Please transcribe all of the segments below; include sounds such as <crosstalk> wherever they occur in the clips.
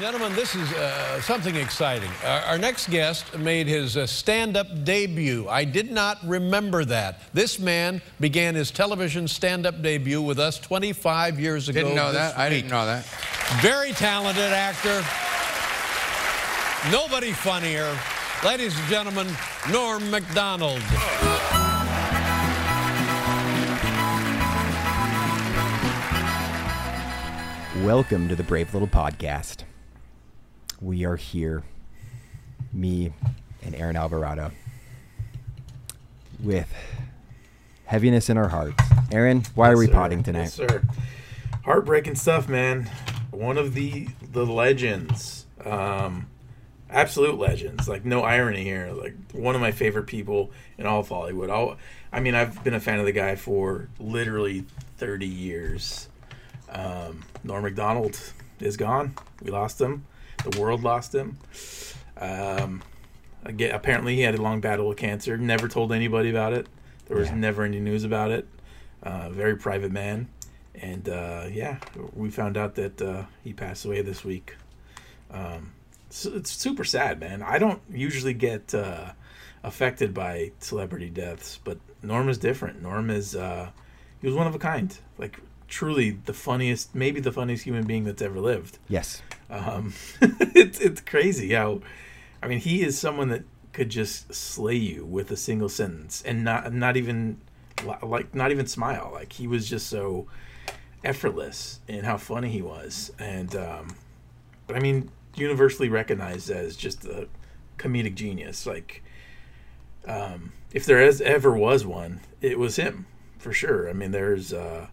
gentlemen, this is uh, something exciting. Our, our, next guest made his uh, stand up debut. I did not remember that. This man began his television stand up debut with us 25 years ago. Didn't know that? Week. I didn't know that. Very talented actor. Nobody funnier. Ladies and gentlemen, Norm Macdonald. Welcome to the Brave Little Podcast. We are here, me and Aaron Alvarado, with heaviness in our hearts. Aaron, why yes, are we sir. potting tonight? Yes, sir. Heartbreaking stuff, man. One of the the legends, um, absolute legends. Like no irony here. Like one of my favorite people in all of Hollywood. I'll, I mean, I've been a fan of the guy for literally thirty years. Um, Norm Macdonald is gone. We lost him. The world lost him. Um, again, apparently, he had a long battle with cancer. Never told anybody about it. There was yeah. never any news about it. Uh, very private man. And uh, yeah, we found out that uh, he passed away this week. Um, so it's super sad, man. I don't usually get uh, affected by celebrity deaths, but Norm is different. Norm is uh, he was one of a kind. Like truly the funniest, maybe the funniest human being that's ever lived. Yes. Um, <laughs> it's it's crazy how, I mean, he is someone that could just slay you with a single sentence and not not even like not even smile. Like he was just so effortless in how funny he was, and um, but I mean, universally recognized as just a comedic genius. Like, um, if there has, ever was one, it was him for sure. I mean, there's. Uh,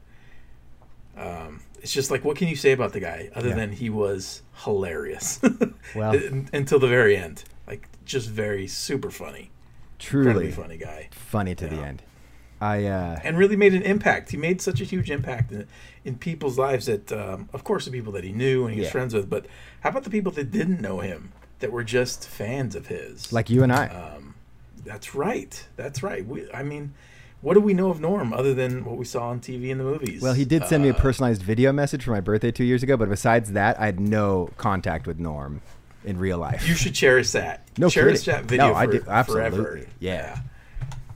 um, it's just like, what can you say about the guy other yeah. than he was hilarious? <laughs> well, until the very end, like just very super funny, truly funny guy, funny to the end. I uh, and really made an impact. He made such a huge impact in, in people's lives that, um, of course, the people that he knew and he was yeah. friends with. But how about the people that didn't know him that were just fans of his, like you and I? Um, that's right. That's right. We, I mean, what do we know of Norm other than what we saw on TV and the movies? Well, he did send me a uh, personalized video message for my birthday two years ago, but besides that, I had no contact with Norm in real life. You should cherish that. No cherish kidding. that video no, for, I do, absolutely. forever. Yeah. yeah.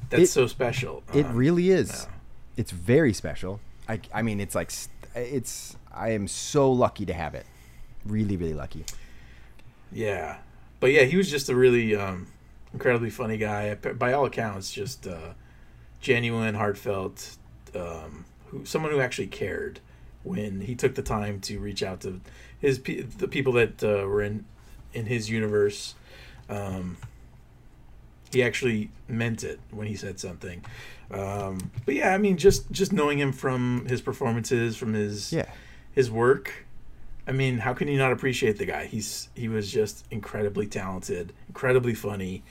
That's it, so special. It um, really is. No. It's very special. I, I mean, it's like, it's, I am so lucky to have it. Really, really lucky. Yeah. But yeah, he was just a really um, incredibly funny guy. By all accounts, just. Uh, genuine, heartfelt, um, who someone who actually cared when he took the time to reach out to his the people that uh, were in in his universe. Um, he actually meant it when he said something. Um, but yeah, I mean, just just knowing him from his performances, from his yeah. his work. I mean, how can you not appreciate the guy? He's he was just incredibly talented, incredibly funny.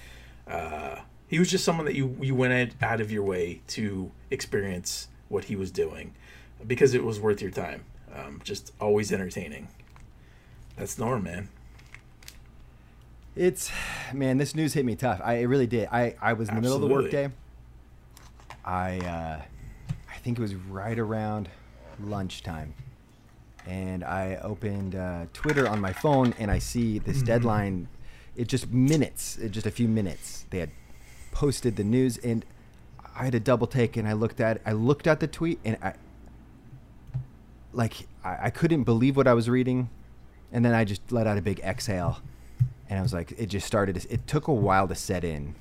Uh, he was just someone that you you went out of your way to experience what he was doing because it was worth your time. Um, just always entertaining. That's Norm, man. It's man, this news hit me tough. I it really did. I I was in the Absolutely. middle of the workday. I uh, I think it was right around lunchtime, and I opened uh, Twitter on my phone, and I see this mm-hmm. deadline. It just minutes, it just a few minutes. They had posted the news, and I had a double take, and I looked at I looked at the tweet, and I like I, I couldn't believe what I was reading, and then I just let out a big exhale, and I was like, it just started. It took a while to set in,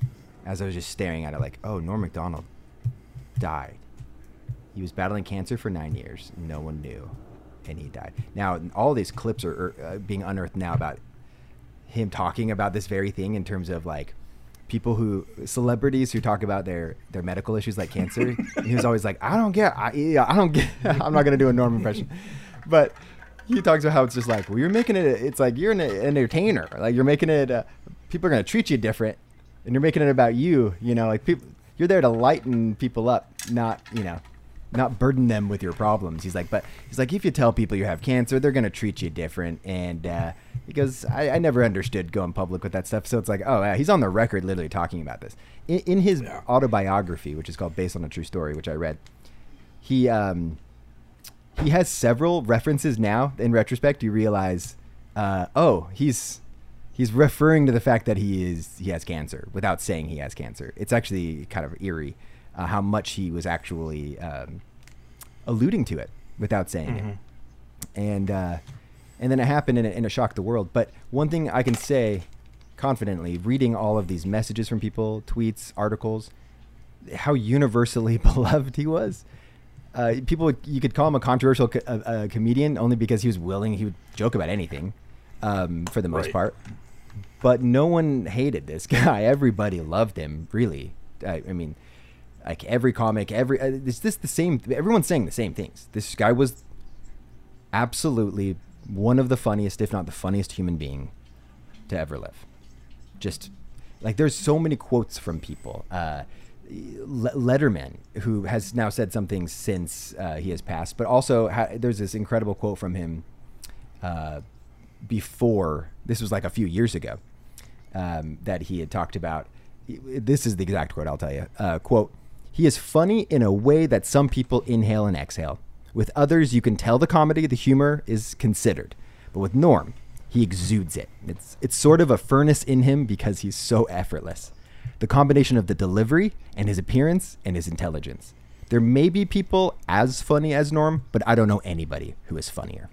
as I was just staring at it, like, oh, Norm Macdonald died. He was battling cancer for nine years. No one knew, and he died. Now, all these clips are, are uh, being unearthed now about him talking about this very thing in terms of like people who celebrities who talk about their their medical issues like cancer. he was always like, I don't get, I, I don't get. <laughs> I'm not gonna do a Norm impression, but he talks about how it's just like, well, you're making it. It's like you're an entertainer. Like you're making it. Uh, people are gonna treat you different, and you're making it about you. You know, like people. You're there to lighten people up, not you know, not burden them with your problems. He's like, but he's like, if you tell people you have cancer, they're gonna treat you different. And uh, because I, I, never understood going public with that stuff, so it's like, oh, yeah, he's on the record literally talking about this in, in his yeah. autobiography, which is called "Based on a True Story," which I read. He um, he has several references now. In retrospect, you realize uh, oh, he's he's referring to the fact that he is he has cancer without saying he has cancer. It's actually kind of eerie uh, how much he was actually um, alluding to it without saying it, and uh, and then it happened and it, and it shocked the world. But one thing I can say confidently, reading all of these messages from people, tweets, articles, how universally <laughs> beloved he was. Uh, people, you could call him a controversial co- uh, uh, comedian only because he was willing. He would joke about anything, um, for the most Right. part. But no one hated this <laughs> guy. Everybody loved him. Really, I, I mean, like every comic, every uh, it's just the same. Everyone's saying the same things. This guy was absolutely one of the funniest, if not the funniest human being to ever live. Just like there's so many quotes from people. Uh, Letterman, who has now said something since uh, he has passed, but also ha- there's this incredible quote from him uh, before this was like a few years ago um, that he had talked about. This is the exact quote I'll tell you. Uh, quote: He is funny in a way that some people inhale and exhale. With others, you can tell the comedy, the humor is considered, but with Norm, he exudes it. It's it's sort of a furnace in him because he's so effortless. The combination of the delivery and his appearance and his intelligence. There may be people as funny as Norm, but I don't know anybody who is funnier.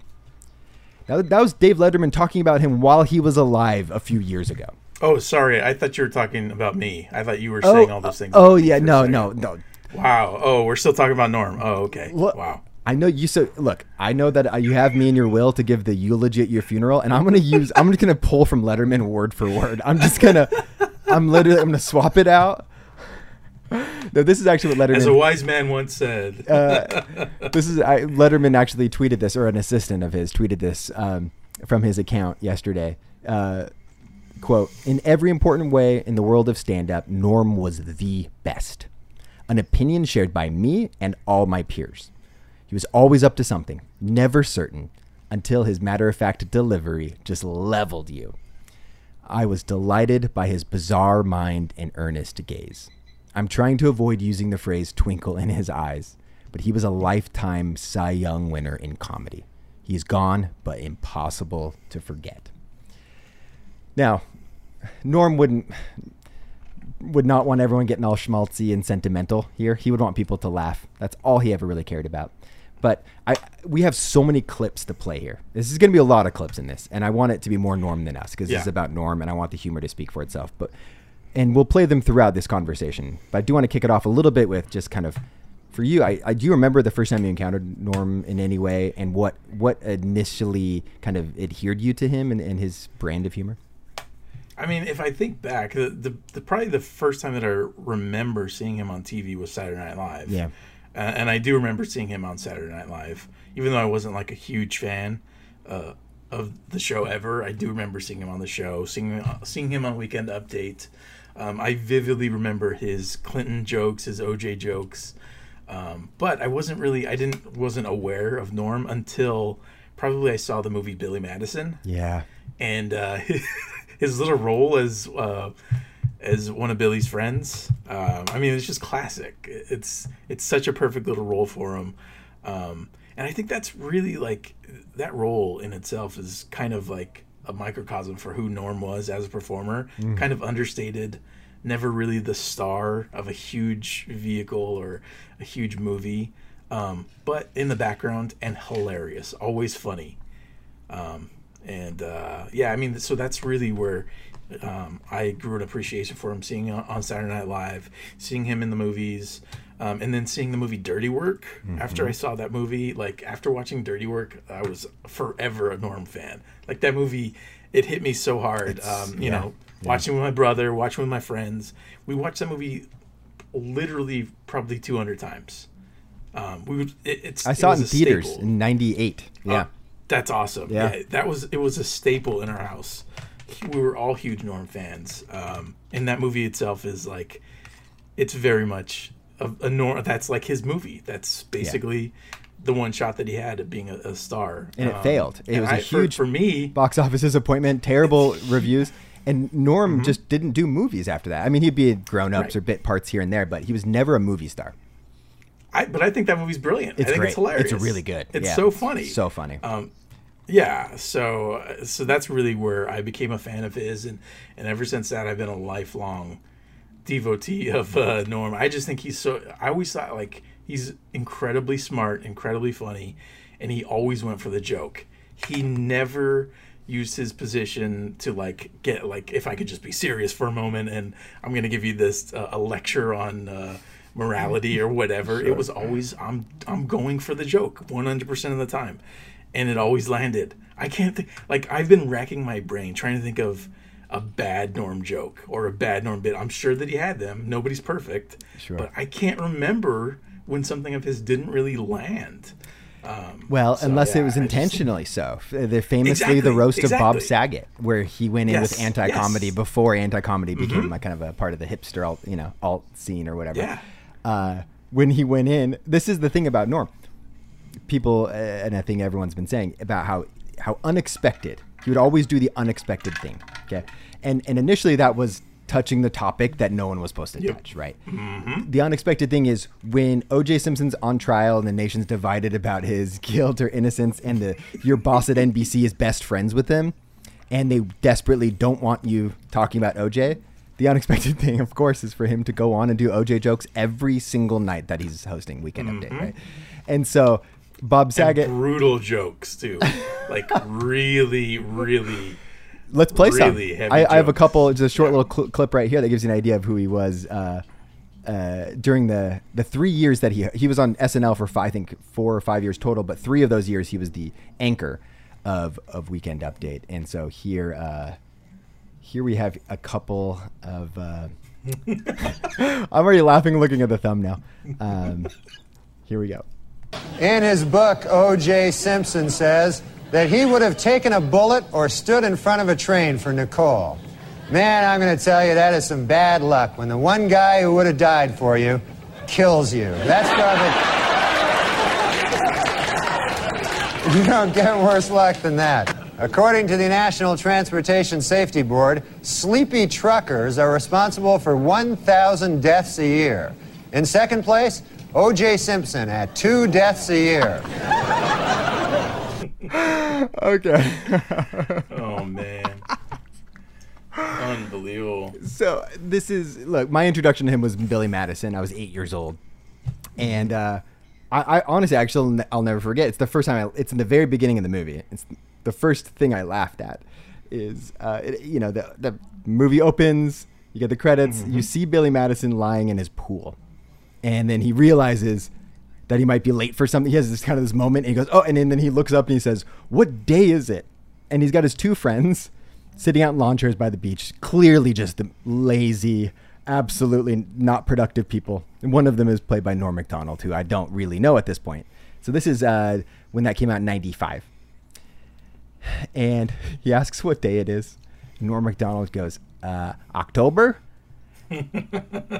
That, that was Dave Letterman talking about him while he was alive a few years ago. Oh, sorry. I thought you were talking about me. I thought you were saying all those things. Oh yeah, no, no, no. Wow. Oh, we're still talking about Norm. Oh, okay. Look, wow. I know you. So look, I know that uh, you have me in your will to give the eulogy at your funeral, and I'm gonna use. I'm just gonna pull from Letterman word for word. I'm just gonna. I'm literally. I'm gonna swap it out. No, this is actually what Letterman. As a wise man once said. uh, this is I, Letterman actually tweeted this, or an assistant of his tweeted this um, from his account yesterday. Uh, quote: In every important way in the world of stand-up, Norm was the best. An opinion shared by me and all my peers. He was always up to something, never certain, until his matter-of-fact delivery just leveled you. I was delighted by his bizarre mind and earnest gaze. I'm trying to avoid using the phrase twinkle in his eyes, but he was a lifetime Cy Young winner in comedy. He's gone, but impossible to forget. Now, Norm wouldn't would not want everyone getting all schmaltzy and sentimental here. He would want people to laugh. That's all he ever really cared about. But I we have so many clips to play here. This is going to be a lot of clips in this, and I want it to be more Norm than us because this is about Norm, and I want the humor to speak for itself. But and we'll play them throughout this conversation. But I do want to kick it off a little bit with just kind of for you. I, I do you remember the first time you encountered Norm in any way, and what what initially kind of adhered you to him and, and his brand of humor. I mean, if I think back, the, the, the probably the first time that I remember seeing him on TV was Saturday Night Live. Yeah. Uh, and I do remember seeing him on Saturday Night Live, even though I wasn't like a huge fan uh, of the show ever. I do remember seeing him on the show, seeing seeing him on Weekend Update. Um, I vividly remember his Clinton jokes, his OJ jokes, um, but I wasn't really I didn't wasn't aware of Norm until probably I saw the movie Billy Madison Yeah. and uh, <laughs> his little role as uh, as one of Billy's friends. Um, I mean, it's just classic. It's it's such a perfect little role for him, um, and I think that's really like that role in itself is kind of like a microcosm for who Norm was as a performer. Kind of understated, never really the star of a huge vehicle or a huge movie, um, but in the background and hilarious, always funny um, and uh, yeah, I mean, so that's really where um, I grew an appreciation for him. Seeing on, on Saturday Night Live, seeing him in the movies, um, and then seeing the movie Dirty Work. After I saw that movie, like after watching Dirty Work, I was forever a Norm fan. Like that movie, it hit me so hard. Um, you yeah, know, watching with my brother, watching with my friends. We watched that movie literally probably 200 times. Um, we would. It, it's. I saw it was in theaters staple. in '98. Yeah. Uh, that's awesome. Yeah. Yeah. that was it was a staple in our house. We were all huge Norm fans, um, and that movie itself is like, it's very much a, a Norm. That's like his movie. That's basically the one shot that he had at being a, a star. And it Um, failed. It was a I- huge for, me. box office disappointment, terrible reviews. And Norm Mm-hmm. just didn't do movies after that. I mean, he'd be in grown ups Right. or bit parts here and there, but he was never a movie star. I, but I think that movie's brilliant. It's I think great. it's hilarious. It's really good. It's Yeah. so funny. So funny. Um, Yeah, so so that's really where I became a fan of his, and and ever since that, I've been a lifelong devotee of uh, Norm. I just think he's so. I always thought like he's incredibly smart, incredibly funny, and he always went for the joke. He never used his position to like get like if I could just be serious for a moment, and I'm gonna give you this uh, a lecture on. Uh, morality or whatever sure. it was always i'm i'm going for the joke 100% of the time and it always landed. I can't think like I've been racking my brain trying to think of a bad Norm joke or a bad Norm bit. I'm sure that he had them. Nobody's perfect. Sure. But I can't remember when something of his didn't really land. Um, well, so, unless yeah, it was intentionally just, so. They're famously exactly, the roast exactly. of Bob Saget, where he went in yes, with anti-comedy yes. before anti-comedy mm-hmm. became like kind of a part of the hipster, alt, you know, alt scene or whatever. Yeah. Uh, when he went in, this is the thing about Norm people, uh, and I think everyone's been saying about how how unexpected he would always do the unexpected thing. Okay, and and initially that was touching the topic that no one was supposed to yep. touch, right? Mm-hmm. The unexpected thing is when O.J. Simpson's on trial and the nation's divided about his <laughs> guilt or innocence, and the your boss at NBC is best friends with him, and they desperately don't want you talking about O.J. The unexpected <laughs> thing, of course, is for him to go on and do OJ jokes every single night that he's hosting Weekend mm-hmm. Update, right? And so Bob Saget. And brutal jokes too, like <laughs> really, really. Let's play really some. I, I, have a couple. Just a short yeah. little cl- clip right here that gives you an idea of who he was uh, uh, during the the three years that he he was on SNL for five, I think four or five years total, but three of those years he was the anchor of of Weekend Update, and so here uh, here we have a couple of. Uh, <laughs> I'm already laughing looking at the thumbnail. Um, here we go. In his book, O.J. Simpson says that he would have taken a bullet or stood in front of a train for Nicole. Man, I'm going to tell you, that is some bad luck when the one guy who would have died for you kills you. That's probably. <laughs> you don't get worse luck than that. According to the National Transportation Safety Board, sleepy truckers are responsible for 1,000 deaths a year. In second place, O.J. Simpson at two deaths a year. <laughs> okay. <laughs> oh man. Unbelievable. So this is look. My introduction to him was Billy Madison. I was eight years old, and uh, I, I, honestly, actually, I'll never forget. It's the first time. I, it's in the very beginning of the movie. It's the first thing I laughed at. Is uh, it, you know the the movie opens. You get the credits. Mm-hmm. You see Billy Madison lying in his pool and then he realizes that he might be late for something. He has this kind of this moment, and he goes, "Oh!" And then, then he looks up and he says, "What day is it?" And he's got his two friends sitting out in lawn chairs by the beach, clearly just lazy, absolutely not productive people. And one of them is played by Norm Macdonald, who I don't really know at this point. So this is uh, when that came out in '95, and he asks what day it is. Norm Macdonald goes, uh, "October." <laughs>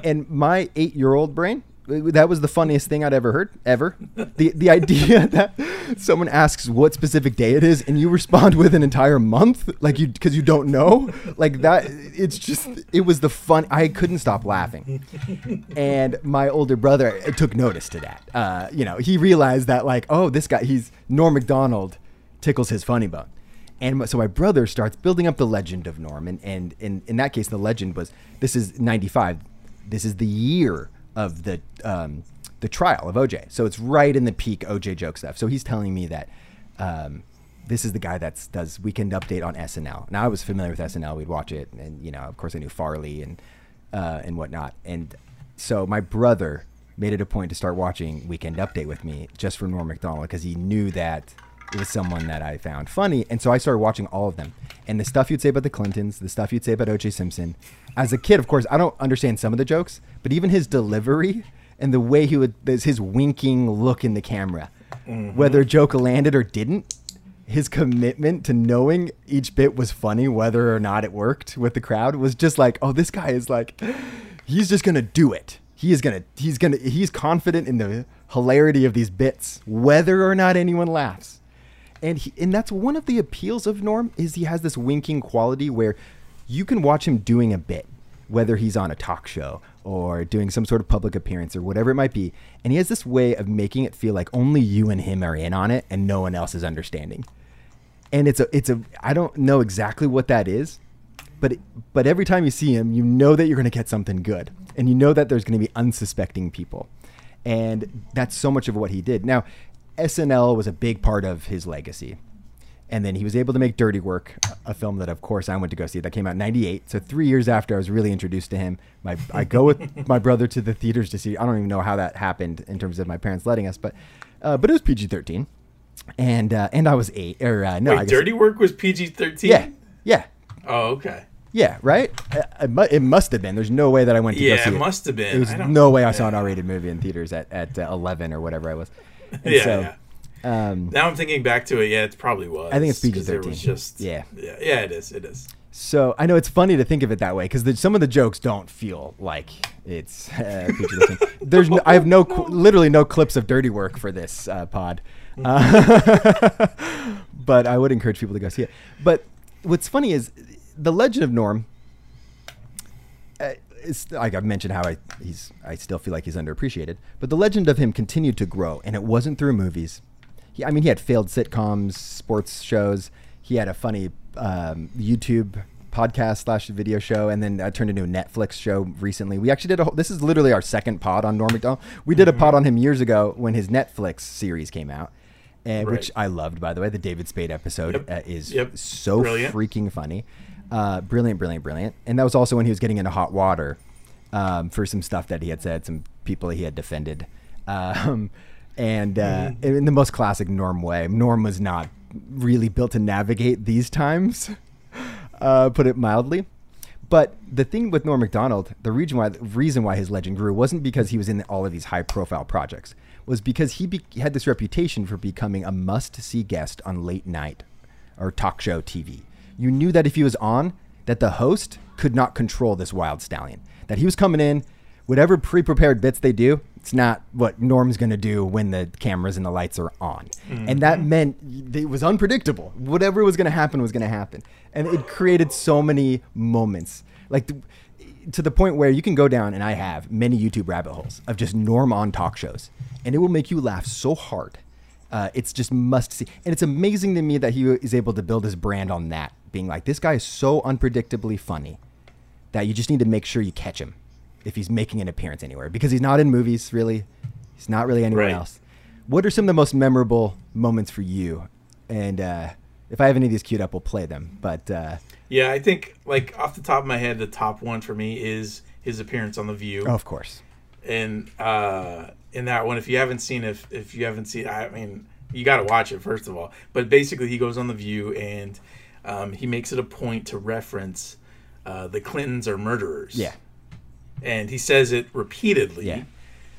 and my eight-year-old brain that was the funniest thing I'd ever heard, ever. The the idea <laughs> that someone asks what specific day it is and you respond with an entire month, like you because you don't know, like that. It's just it was the fun. I couldn't stop laughing, and my older brother took notice to that. Uh, you know, he realized that like, oh, this guy, he's Norm Macdonald, tickles his funny bone. And so my brother starts building up the legend of Norm, and, and in, in that case, the legend was this is 95. This is the year of the um, the trial of OJ. So it's right in the peak OJ joke stuff. So he's telling me that um, this is the guy that does Weekend Update on SNL. Now I was familiar with SNL. We'd watch it, and you know, of course, I knew Farley and uh, and whatnot. And so my brother made it a point to start watching Weekend Update with me just for Norm Macdonald because he knew that it was someone that I found funny. And so I started watching all of them. And the stuff you'd say about the Clintons, the stuff you'd say about O.J. Simpson. As a kid, of course, I don't understand some of the jokes, but even his delivery and the way he would his winking look in the camera, mm-hmm. whether joke landed or didn't, his commitment to knowing each bit was funny, whether or not it worked with the crowd, was just like, oh, this guy is like, he's just gonna do it. He is gonna, he's gonna, he's confident in the hilarity of these bits, whether or not anyone laughs. And he, and that's one of the appeals of Norm is he has this winking quality where you can watch him doing a bit whether he's on a talk show or doing some sort of public appearance or whatever it might be. And he has this way of making it feel like only you and him are in on it and no one else is understanding. and it's a it's a I don't know exactly what that is, but it, but every time you see him, you know that you're going to get something good, and you know that there's going to be unsuspecting people, and that's so much of what he did. Now, SNL was a big part of his legacy. And then he was able to make Dirty Work, a film that, of course, I went to go see. That came out in '98. So three years after I was really introduced to him, my I go with <laughs> my brother to the theaters to see. I don't even know how that happened in terms of my parents letting us, but uh, but it was PG-13, and uh, and I was eight or uh, no, I Wait, guess- Dirty Work was PG thirteen. Yeah, yeah, Oh, okay. yeah. Right? Uh, It, it must have been. There's no way that I went to go Yeah, see it it. must have been. There was I don't- no way I saw an. R-rated movie in theaters at at uh, 11 or whatever I was. And <laughs> Yeah, so, yeah. Um, Now I'm thinking back to it. Yeah, it probably was. I think it's PG-13. was Just Yeah. yeah, yeah. It is. It is. So I know it's funny to think of it that way because some of the jokes don't feel like it's uh, PG-13. <laughs> There's no, I have no literally no clips of dirty work for this uh, pod, uh, <laughs> but I would encourage people to go see it. But what's funny is the Legend of Norm. It's like I've mentioned how I he's I still feel like he's underappreciated, but the legend of him continued to grow, and it wasn't through movies. He, I mean, he had failed sitcoms, sports shows. He had a funny um, YouTube podcast slash video show, and then uh, turned into a Netflix show recently. We actually did a. Whole, this is literally our second pod on Norm Macdonald. We did a pod on him years ago when his Netflix series came out, and which I loved. By the way, the David Spade episode Yep. uh, is Yep. so Brilliant. freaking funny. Uh, brilliant, brilliant, brilliant. And that was also when he was getting into hot water um, for some stuff that he had said, some people he had defended. Um, and uh, in the most classic Norm way, Norm was not really built to navigate these times, <laughs> uh, put it mildly. But the thing with Norm Macdonald, the reason why the reason why his legend grew wasn't because he was in all of these high profile projects, was because he be- had this reputation for becoming a must see guest on late night or talk show TV. You knew that if he was on, that the host could not control this wild stallion. That he was coming in, whatever pre-prepared bits they do, it's not what Norm's going to do when the cameras and the lights are on. Mm. And that meant it was unpredictable. Whatever was going to happen was going to happen. And it created so many moments. Like the, to the point where you can go down and I have many YouTube rabbit holes of just Norm on talk shows and it will make you laugh so hard. Uh, it's just must see. And it's amazing to me that he is able to build his brand on that, being like, this guy is so unpredictably funny that you just need to make sure you catch him if he's making an appearance anywhere because he's not in movies really. He's not really anywhere Right. else. What are some of the most memorable moments for you? And uh, if I have any of these queued up, we'll play them. But uh, Yeah, I think like off the top of my head, the top one for me is his appearance on The View. oh, of course. and uh, in that one, if you haven't seen, if if you haven't seen, I mean, you got to watch it first of all. But basically, he goes on the View and um, he makes it a point to reference uh, the Clintons are murderers. Yeah. and he says it repeatedly Yeah.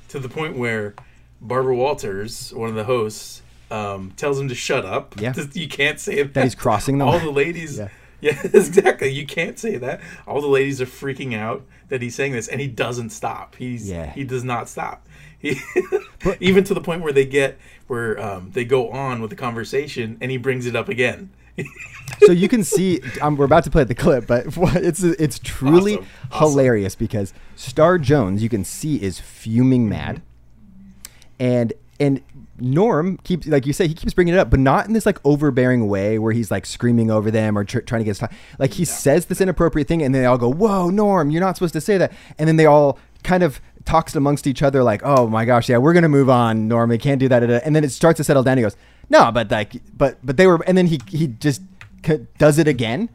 to the point where Barbara Walters, one of the hosts, um, tells him to shut up. Yeah. <laughs> you can't say that. That he's crossing the All line. the ladies. <laughs> Yeah. <laughs> Yeah. <laughs> exactly. You can't say that. All the ladies are freaking out that he's saying this, and he doesn't stop. He's Yeah. he does not stop. <laughs> He, even to the point where they get where um, they go on with the conversation, and he brings it up again. so you can see um, we're about to play the clip but it's it's truly Awesome. Awesome. hilarious because star jones you can see is fuming mad and and norm keeps like you say he keeps bringing it up but not in this like overbearing way where he's like screaming over them or tr- trying to get his time. Like he says this inappropriate thing and they all go whoa norm you're not supposed to say that. And then they all kind of talks amongst each other like oh my gosh yeah we're gonna move on norm we can't do that. And then it starts to settle down he goes no but like but but they were and then he he just c- does it again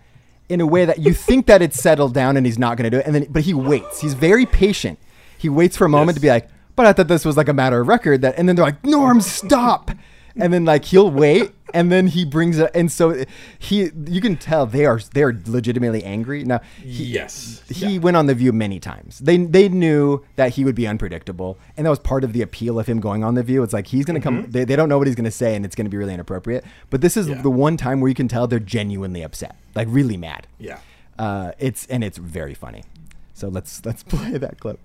in a way that you think that it's settled down and he's not going to do it. And then but he waits. He's very patient. He waits for a moment Yes. to be like but i thought this was like a matter of record that and then they're like norm stop! And then like he'll wait and then he brings it and so he you can tell they are they are legitimately angry. Now he, yes. he went on the view many times. They they knew that he would be unpredictable and that was part of the appeal of him going on the view. It's like he's gonna come they, they don't know what he's gonna say and it's gonna be really inappropriate. But this is Yeah. the one time where you can tell they're genuinely upset like really mad. Yeah. uh, it's and it's very funny. So let's let's <laughs> play that clip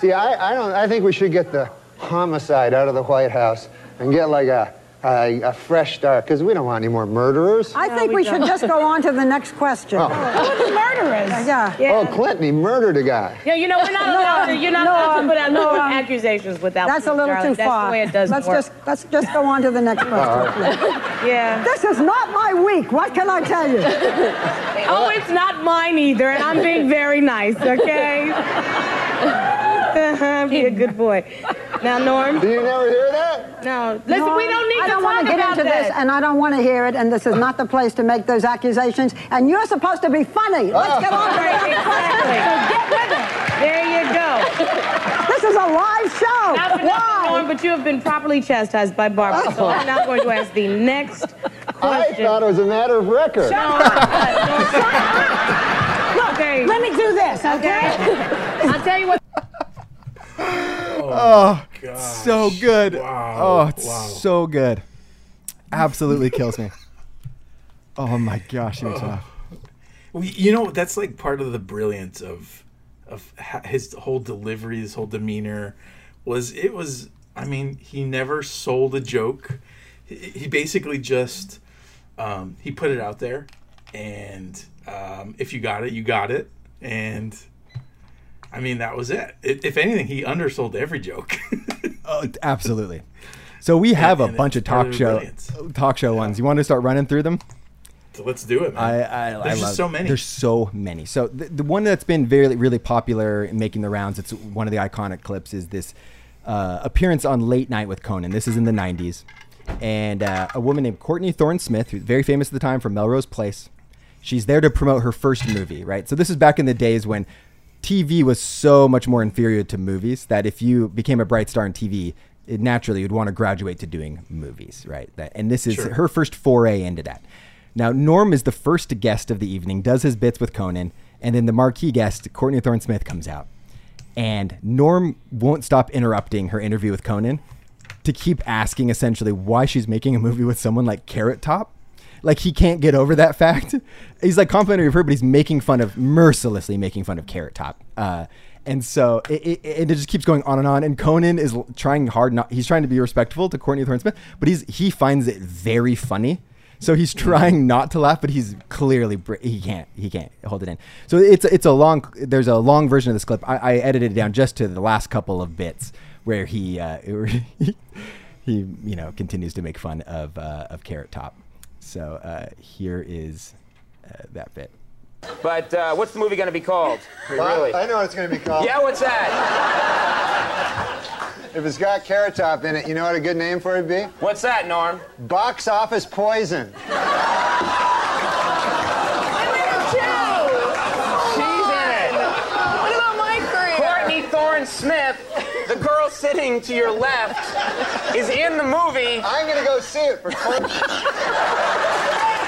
See, I, I don't. I think we should get the homicide out of the White House and get like a a, a fresh start because we don't want any more murderers. I think we, should just go on to the next question. Who are the murderers? Yeah. Oh, Clinton, he murdered a guy. Yeah, you know, we're not No, allowed to, you're not no, allowed to put out no, no, um, accusations without That's a little darling. too That's far. the way it does let's work. just let's just go on to the next question. please. <laughs> Yeah. This is not my week. What can I tell you? <laughs> Oh, it's not mine either, and I'm being very nice, okay? <laughs> Be a good boy. Now, Norm. Do you never hear that? No, listen, No, we don't need I to don't talk want to get about into that. this, and I don't want to hear it. And this is not the place to make those accusations. And you're supposed to be funny. Let's get on to the Right, next question. exactly. So get with it. There you go. This is a live show. Not Why? Norm, but you have been properly chastised by Barbara. So I'm now going to ask the next question. I question. thought it was a matter of record. Okay. Let me do this, okay? I'll tell you what. Oh, so good. Wow. Oh, it's Wow. so good. Absolutely kills me. Oh my gosh, me. Well, you know, that's like part of the brilliance of of his whole delivery, his whole demeanor was it was. I mean, he never sold a joke. He, he basically just um, he put it out there, and um, if you got it, you got it, and I mean that was it. I if anything, he undersold every joke. <laughs> Oh, absolutely. So we have a and bunch of talk show brilliance. talk show ones. You want to start running through them? so let's do it, man. I, I, I There's love just so many. There's so many. So the, the one that's been very really popular in making the rounds. It's one of the iconic clips. Is this uh, appearance on Late Night with Conan? This is in the '90s, and uh, a woman named Courtney Thorne Smith, who's very famous at the time from Melrose Place. She's there to promote her first movie, right? So this is back in the days when TV was so much more inferior to movies that if you became a bright star in TV, it naturally you'd want to graduate to doing movies, right? That, and this is Sure. her first foray into that. Now, Norm is the first guest of the evening, does his bits with Conan, and then the marquee guest, Courtney Thorne Smith, comes out. And Norm won't stop interrupting her interview with Conan to keep asking essentially why she's making a movie with someone like Carrot Top. Like he can't get over that fact. <laughs> He's like complimentary of her, but he's making fun of mercilessly making fun of Carrot Top. Uh, and so it, it, it just keeps going on and on. And Conan is trying hard not. He's trying to be respectful to Courtney Thorne Smith, but he's he finds it very funny. So he's trying not to laugh, but he's clearly he can't he can't hold it in. So it's it's a long there's a long version of this clip. I, I edited it down just to the last couple of bits where he uh, <laughs> he you know continues to make fun of uh, of Carrot Top. So uh, here is uh, that bit. But uh, what's the movie going to be called? <laughs> Really? I know what it's going to be called. Yeah, what's that? <laughs> If it's got Carrot Top in it, you know what a good name for it would be? What's that, Norm? Box Office Poison. <laughs> She's in it. What about my career? Courtney Thorne Smith, the girl sitting to your left, is in the movie. I'm going to go see it for Courtney.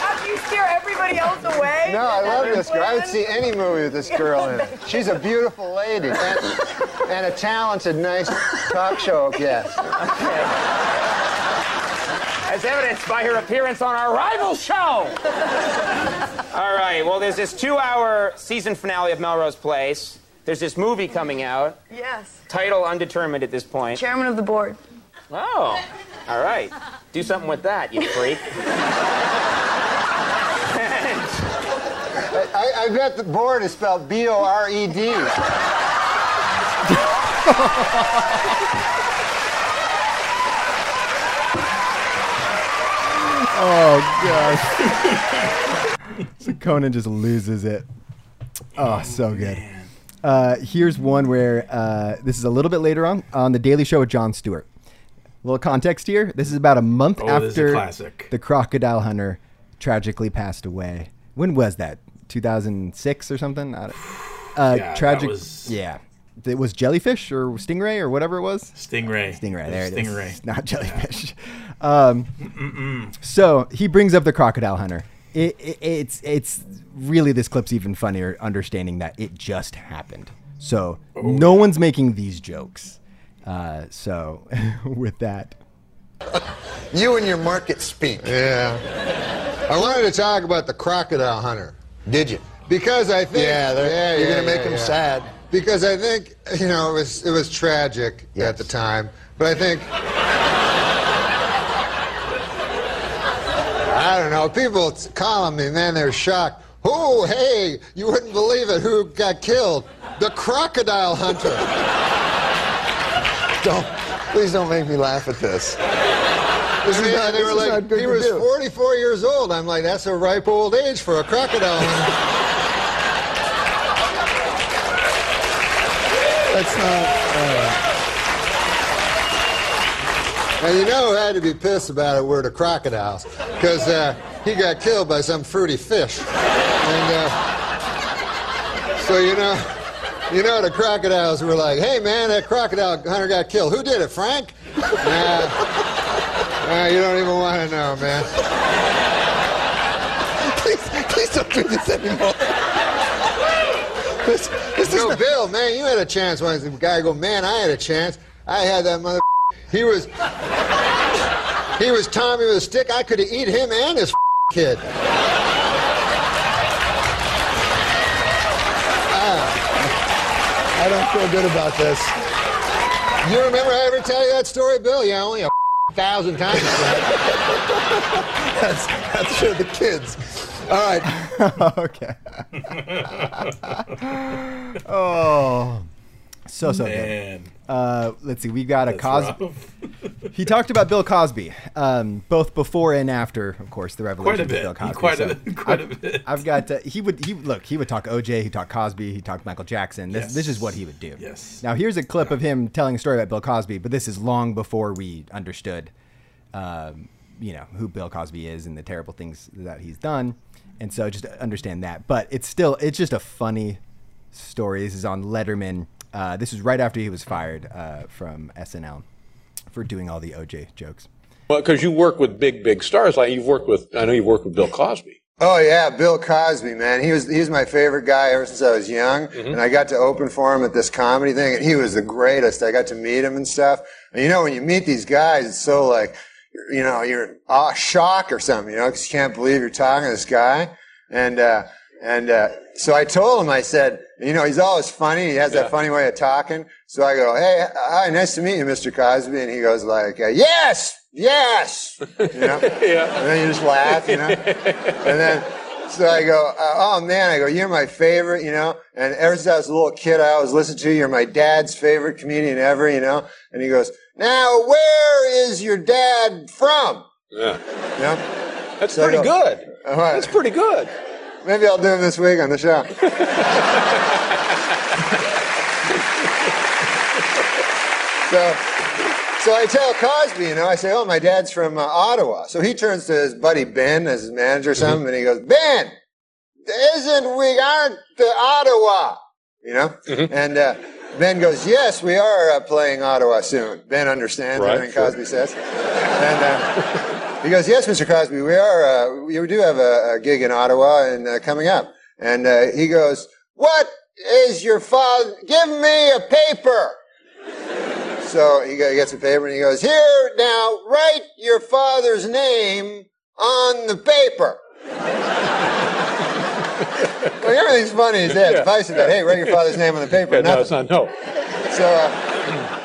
After you scare everybody else away? No, I love That's this girl. I would see any movie with this girl in it. <laughs> She's a beautiful lady and, and a talented, nice talk show guest. As evidenced by her appearance on our rival show. All right, well, there's this two hour season finale of Melrose Place. There's this movie coming out, Yes. title undetermined at this point. Chairman of the board. Oh, all right. Do something with that, you freak. I, I bet the board is spelled B O R E D. Oh gosh. <laughs> so Conan just loses it. Oh, so good. Uh, here's one where uh, this is a little bit later on on the Daily Show with Jon Stewart. A little context here. This is about a month Oh, this is a after classic. the crocodile hunter tragically passed away. When was that? 2006 or something? I don't- Uh, <sighs> Yeah, that tragic. was- Yeah. It was jellyfish or stingray or whatever it was. Stingray. Stingray. There it is. Stingray. Not jellyfish. <laughs> Um, so he brings up the crocodile hunter. It, it, it's it's really this clip's even funnier, understanding that it just happened. So Oh, no one's making these jokes. Uh, so <laughs> with that, You and your market speak. Yeah. I wanted to talk about the crocodile hunter. Did you? Because I think Yeah, yeah, you're yeah, gonna make yeah, them yeah. sad. Because I think you know it was it was tragic Yes. at the time, but I think I don't know. People calling me, man, they're shocked. Oh, hey, you wouldn't believe it. Who got killed? The crocodile hunter. <laughs> don't, please don't make me laugh at this. This I is not, they this were is like, not good he was do. 44 years old. I'm like, that's a ripe old age for a crocodile hunter. That's not. Uh... And you know who had to be pissed about it were the crocodiles, because uh, he got killed by some fruity fish. And uh, so you know, you know the crocodiles were like, "Hey man, that crocodile hunter got killed. Who did it, Frank?" Nah, nah you don't even want to know, man. please, please don't do this anymore. This, this no, Bill, man, you had a chance once. The guy go, man, I had a chance. I had that mother. He was, he was Tommy with a stick. I could have eat him and his <laughs> kid. Ah, I don't feel good about this. You remember I ever tell you that story, Bill? Yeah, only a <laughs> thousand times. that's, that's for the kids. All right. <laughs> okay. oh, so so Man. good. Uh, let's see. We got a Cosby. <laughs> he talked about Bill Cosby, um, both before and after, of course, the revelation Quite a of bit. Bill Cosby. Quite a bit. Quite a bit. I've got. Uh, he would. He look. He would talk OJ. He talked Cosby. He talked Michael Jackson. This. This is what he would do. Yes. Now here's a clip of him telling a story about Bill Cosby, but this is long before we understood, um, you know, who Bill Cosby is and the terrible things that he's done, and so just understand that. But it's still. It's just a funny story. This is on Letterman. Uh, this is right after he was fired uh, from SNL for doing all the OJ jokes. Well, because you work with big, big stars. Like you've worked with, I know you've worked with Bill Cosby. Oh yeah, Bill Cosby, man. He was he's my favorite guy ever since I was young, and I got to open for him at this comedy thing, and he was the greatest. I got to meet him and stuff. And you know, when you meet these guys, it's so like, you know, you're in awe, shock or something, you know, because you can't believe you're talking to this guy. And uh, and uh, so I told him, I said, you know, he's always funny. He has that funny way of talking. So I go, hey, hi, nice to meet you, Mr. Cosby. And he goes like, uh, yes, yes, you know. <laughs> Yeah. And then you just laugh, you know. And then, so I go, uh, oh man, I go, you're my favorite, you know. And ever since I was a little kid, I always listened to you. You're my dad's favorite comedian ever, you know. And he goes, now where is your dad from? Yeah. You know. That's So pretty go, good. Right. That's pretty good. Maybe I'll do him this week on the show. so, so I tell Cosby, you know, I say, oh, my dad's from uh, Ottawa. So he turns to his buddy Ben as his manager or something, and he goes, Ben, isn't we aren't the Ottawa? You know? And uh, Ben goes, yes, we are uh, playing Ottawa soon. Ben understands Right, everything sure. Cosby says. And uh, <laughs> he goes, yes, Mr. Cosby, we are, uh, we do have a, a gig in Ottawa and uh, coming up. And uh, he goes, what is your father? Give me a paper. So he gets a paper and he goes, here, now, write your father's name on the paper. <laughs> Well, everything's funny in his head. If I said that, hey, write your father's name on the paper, Yeah, no, it's not. No. So, uh,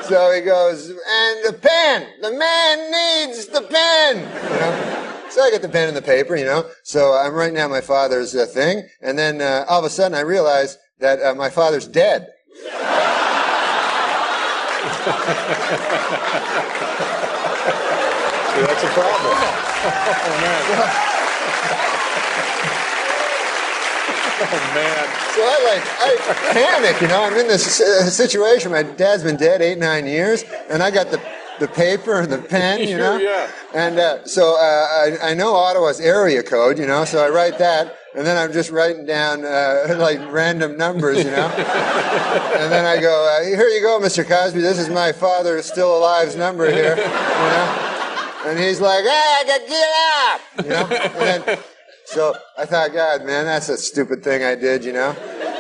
so he goes, and the pen. The man needs the pen. You know. So I get the pen and the paper, you know. So I'm writing down my father's uh, thing, and then uh, all of a sudden I realize that uh, my father's dead. <laughs> See, that's a problem. <laughs> Oh, man. <laughs> Oh, man. So I like I panic, you know. I'm in this uh, situation. My dad's been dead eight nine years, and I got the the paper and the pen, <laughs> you know. Yeah. And uh, so uh, I, I know Ottawa's area code, you know. So I write that, and then I'm just writing down uh, <laughs> like random numbers, you know. <laughs> and then I go, uh, "Here you go, Mr. Cosby. This is my father still alive's number here," you know. And he's like, "Hey, I got get up," you know. So I thought, God, man, that's a stupid thing I did, you know.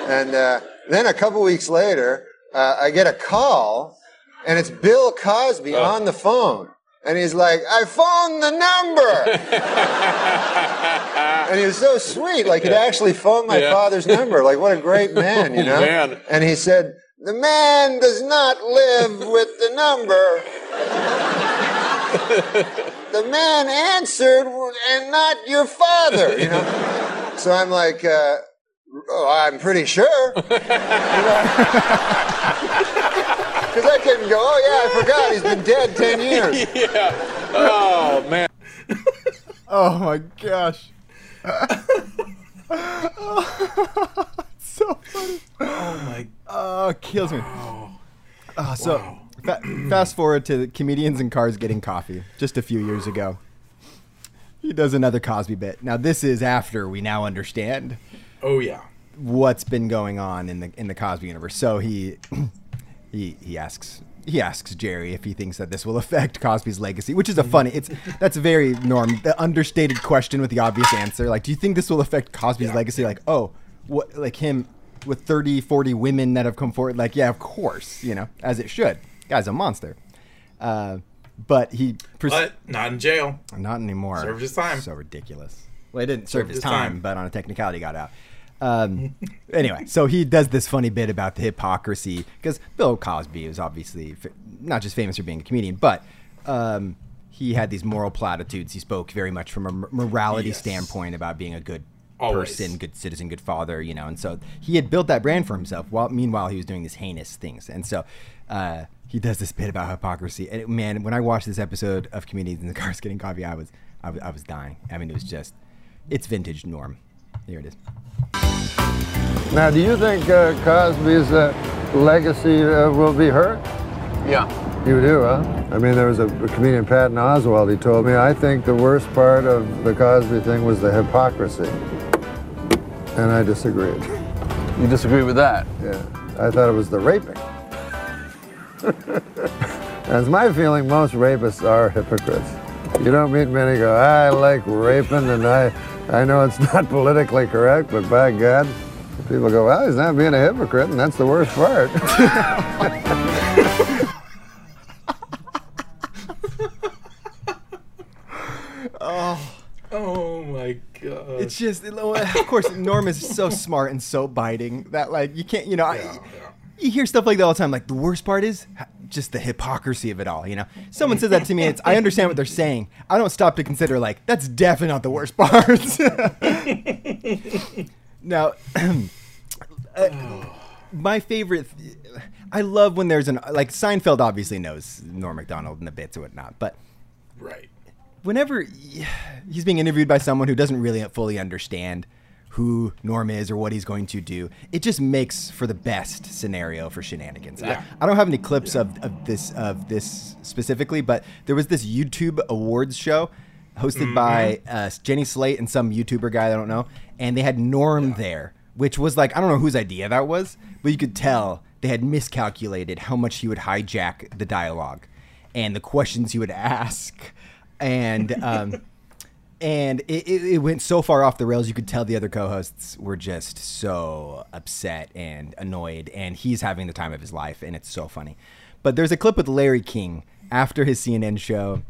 And uh, then a couple weeks later, uh, I get a call, and it's Bill Cosby on the phone. And he's like, I phoned the number. <laughs> and he was so sweet, like he'd actually phoned my Yeah. father's number. Like, what a great <laughs> man, you know? Man. And he said, The man does not live with the number. <laughs> the man answered and not your father, you know? <laughs> so I'm like, uh, oh, I'm pretty sure. Because <laughs> I couldn't go, oh, yeah, I forgot. He's been dead 10 years. <laughs> yeah. Oh, man. Oh my gosh. so funny. Oh my. Oh, kills me. Uh, so, fa- fast forward to comedians in cars getting coffee just a few years ago. He does another Cosby bit. Now, this is after we now understand Oh yeah. what's been going on in the in the Cosby universe. So he <clears throat> he he asks he asks Jerry if he thinks that this will affect Cosby's legacy, which is a funny. It's that's a very norm the understated question with the obvious answer. Like, do you think this will affect Cosby's legacy? Like, oh, what like him with 30, 40 women that have come forward? Like, yeah, of course, you know, as it should. Guy's a monster. Uh, but he pres- But not in jail. not anymore. Served his time. So ridiculous. Well, he didn't serve his his time, time. but on a technicality got out. Um, <laughs> anyway, so he does this funny bit about the hypocrisy because Bill Cosby is obviously f- not just famous for being a comedian, but um, he had these moral platitudes. He spoke very much from a m- morality Yes. standpoint about being a good Always. person, good citizen, good father, you know. And so he had built that brand for himself. While meanwhile he was doing these heinous things, and so uh, he does this bit about hypocrisy. And it, man, when I watched this episode of Comedians in the Cars Getting Coffee, I was, I was, I was dying. I mean, it was just, it's vintage Norm. Here it is. Now, do you think uh, Cosby's uh, legacy uh, will be hurt? Yeah. You do, huh? I mean, there was a, a comedian, Patton Oswalt, he told me, I think the worst part of the Cosby thing was the hypocrisy. And I disagreed. You disagree with that? Yeah. I thought it was the raping. That's my feeling, most rapists are hypocrites. You don't meet many go, I like raping and I, I know it's <laughs> not politically correct, but by God, people go, well, he's not being a hypocrite, and that's the worst part. <laughs> Oh. Oh my god. It's just, of course, Norm is so smart and so biting that, like, you can't, you know, I, you hear stuff like that all the time. Like, the worst part is just the hypocrisy of it all, you know? Someone says that to me, it's, I understand what they're saying. I don't stop to consider, like, that's definitely not the worst <laughs> part. now, <clears throat> uh, my favorite, I love when there's an, like, Seinfeld obviously knows Norm Macdonald and the bits and whatnot, but Right. whenever he's being interviewed by someone who doesn't really fully understand who Norm is or what he's going to do, it just makes for the best scenario for shenanigans. I- Yeah. I, don't have any clips of, of this of this specifically, but there was this YouTube awards show hosted by uh, Jenny Slate and some YouTuber guy I don't know, and they had Norm there, which was like I don't know whose idea that was, but you could tell they had miscalculated how much he would hijack the dialogue and the questions he would ask and <laughs> um, and it, it, it went so far off the rails you could tell the other co-hosts were just so upset and annoyed. And he's having the time of his life and it's so funny. But there's a clip with larry king after his cnn show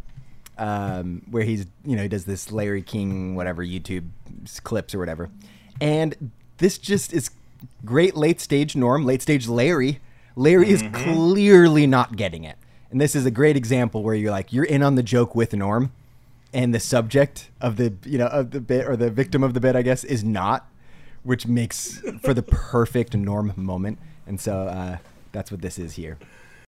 um, where he's you know he does this larry king whatever youtube clips or whatever. And this just is great late stage norm late stage larry. Larry is clearly not getting it. And this is a great example where you're like you're in on the joke with norm and the subject of the you know of the bit or the victim of the bit i guess is not which makes for the perfect norm moment and so uh, that's what this is here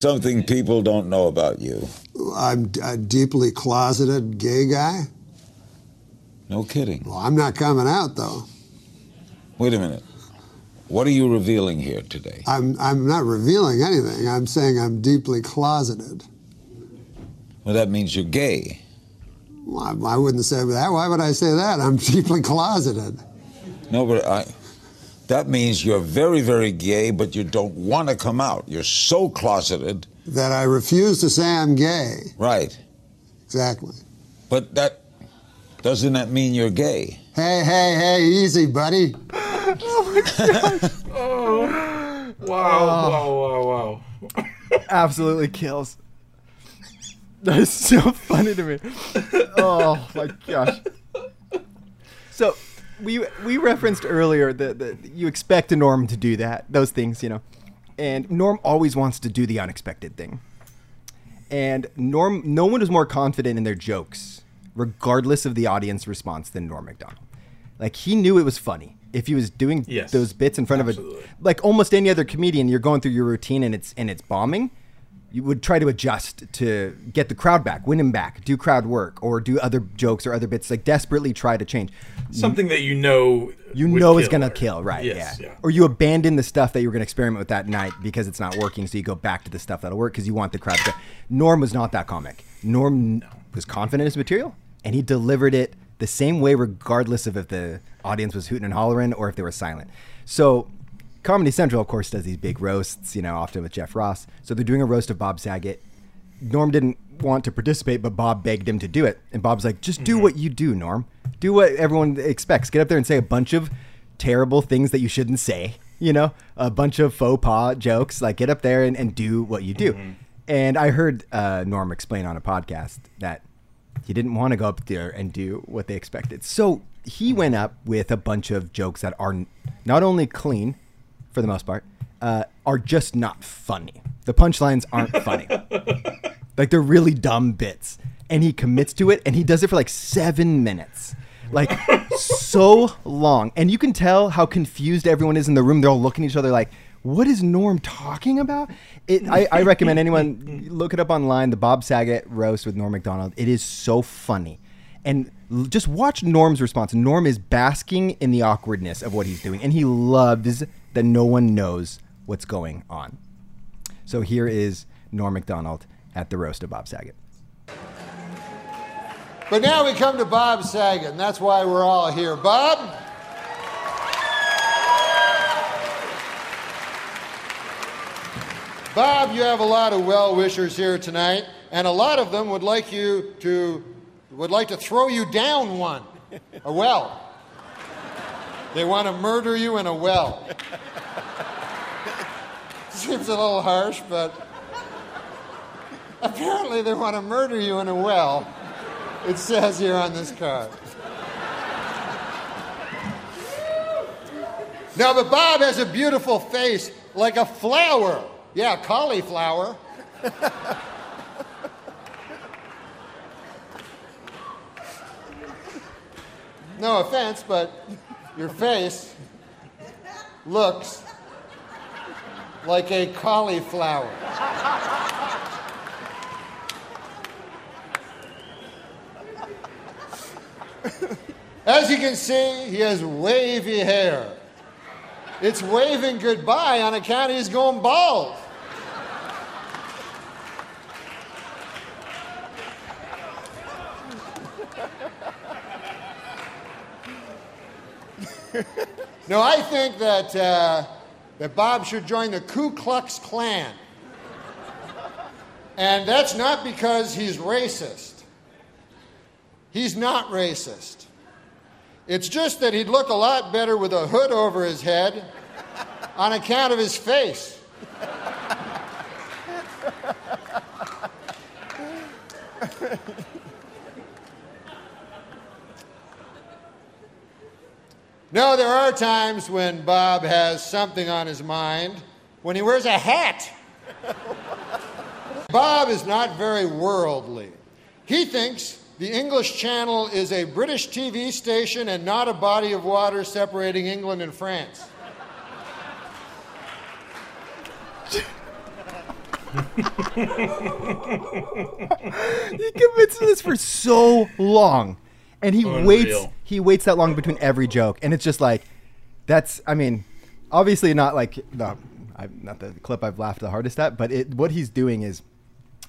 Something people don't know about you. I'm a deeply closeted gay guy. No kidding. Well, I'm not coming out though. Wait a minute. What are you revealing here today? I'm I'm not revealing anything. I'm saying I'm deeply closeted. Well, that means you're gay. Well, I, I wouldn't say that. Why would I say that? I'm <laughs> deeply closeted. No, but I. That means you're very, very gay, but you don't want to come out. You're so closeted. That I refuse to say I'm gay. Right. Exactly. But that doesn't that mean you're gay? Hey, hey, hey, easy, buddy. <laughs> Oh, <laughs> oh. Wow, wow, wow, wow. absolutely kills <laughs> that's so funny to me <laughs> oh my gosh so we we referenced earlier that, that you expect a norm to do that those things you know and norm always wants to do the unexpected thing and norm no one is more confident in their jokes regardless of the audience response, than Norm Macdonald. Like he knew it was funny. If he was doing Yes, those bits in front of a like almost any other comedian, you're going through your routine and it's and it's bombing. You would try to adjust to get the crowd back, win him back, do crowd work, or do other jokes or other bits. Like desperately try to change. Something that you know you know is gonna or- kill, right? Yes, yeah. yeah. Or you abandon the stuff that you were gonna experiment with that night because it's not working, so you go back to the stuff that'll work because you want the crowd. to Norm was not that comic. Norm was confident in his material, and he delivered it the same way, regardless of if the audience was hooting and hollering or if they were silent. So. Comedy Central, of course, does these big roasts, you know, often with Jeff Ross. So they're doing a roast of Bob Saget. Norm didn't want to participate, but Bob begged him to do it. And Bob's like, just do what you do, Norm. Do what everyone expects. Get up there and say a bunch of terrible things that you shouldn't say, you know, a bunch of faux pas jokes. Like, get up there and, and do what you do. And I heard uh, Norm explain on a podcast that he didn't want to go up there and do what they expected. So he went up with a bunch of jokes that are not only clean, for the most part, uh, are just not funny. The punchlines aren't <laughs> funny. like they're really dumb bits. And he commits to it and he does it for like seven minutes. Like so long. And you can tell how confused everyone is in the room. They're all looking at each other like, what is Norm talking about? It, I, I recommend anyone look it up online, the Bob Saget roast with Norm Macdonald. It is so funny. And just watch Norm's response. Norm is basking in the awkwardness of what he's doing, and he loves that no one knows what's going on. So here is Norm Macdonald at the roast of Bob Saget. But now we come to Bob Saget, and that's why we're all here. Bob? Bob, you have a lot of well wishers here tonight, and a lot of them would like you to would like to throw you down one, a well. They want to murder you in a well. Seems a little harsh, but apparently they want to murder you in a well. It says here on this card. Now, but Bob has a beautiful face like a flower. Yeah, cauliflower. no offense, but your face looks like a cauliflower. As you can see, he has wavy hair. It's waving goodbye on account he's going bald. No, I think that, uh, that Bob should join the Ku Klux Klan. And that's not because he's racist. He's not racist. It's just that he'd look a lot better with a hood over his head on account of his face. No, there are times when Bob has something on his mind when he wears a hat. <laughs> Bob is not very worldly. He thinks the English Channel is a British TV station and not a body of water separating England and France. <laughs> he commits to this for so long, and he waits. He waits that long between every joke, and it's just like, that's. I mean, obviously not like the, not the clip I've laughed the hardest at, but it what he's doing is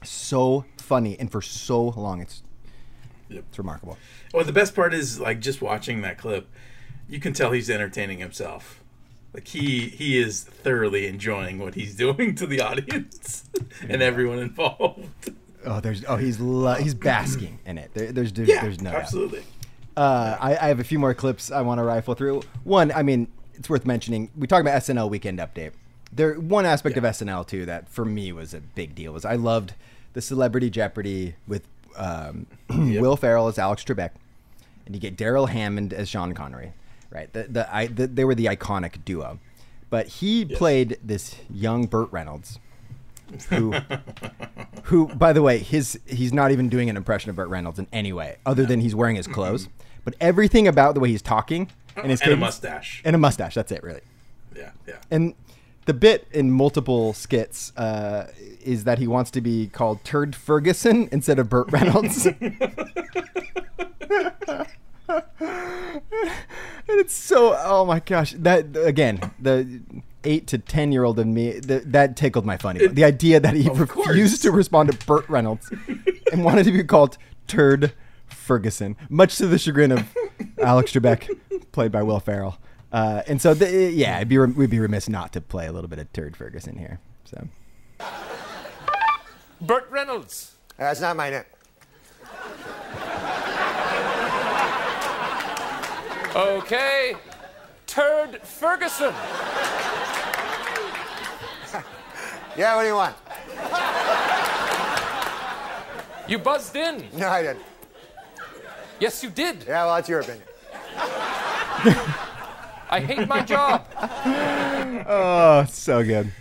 so funny, and for so long, it's it's remarkable. Well, the best part is like just watching that clip. You can tell he's entertaining himself. Like he he is thoroughly enjoying what he's <laughs> doing to the audience and everyone involved. Oh, there's oh he's lo- he's basking in it. There, there's there's, Yeah, there's no absolutely. Uh, I, I have a few more clips I want to rifle through. One, I mean, it's worth mentioning. We talked about SNL Weekend Update. There, one aspect of SNL too that for me was a big deal was I loved the Celebrity Jeopardy with um, <clears throat> Will Ferrell as Alex Trebek, and you get Darrell Hammond as Sean Connery. Right, the, the, I, the, they were the iconic duo, but he played this young Burt Reynolds who, who, by the way, his he's not even doing an impression of Burt Reynolds in any way, other than he's wearing his clothes. But everything about the way he's talking and his And a cadence- mustache. and a mustache. That's it, really. Yeah, yeah. And the bit in multiple skits uh, is that he wants to be called Turd Ferguson instead of Burt Reynolds. <laughs> <laughs> and it's so oh my gosh that again the eight to ten year old in me the, that tickled my funny bone. the idea that he Of refused to respond to Burt Reynolds <laughs> and wanted to be called Turd Ferguson much to the chagrin of Alex Trebek played by Will Ferrell uh, and so the, yeah it'd be, rem- we'd be remiss not to play a little bit of Turd Ferguson here so Burt Reynolds. That's not my name. Okay. Turd Ferguson. Yeah, what do you want? You buzzed in. No, I didn't. Yes, you did. Yeah, well, that's your opinion. I hate my job. <laughs> oh so good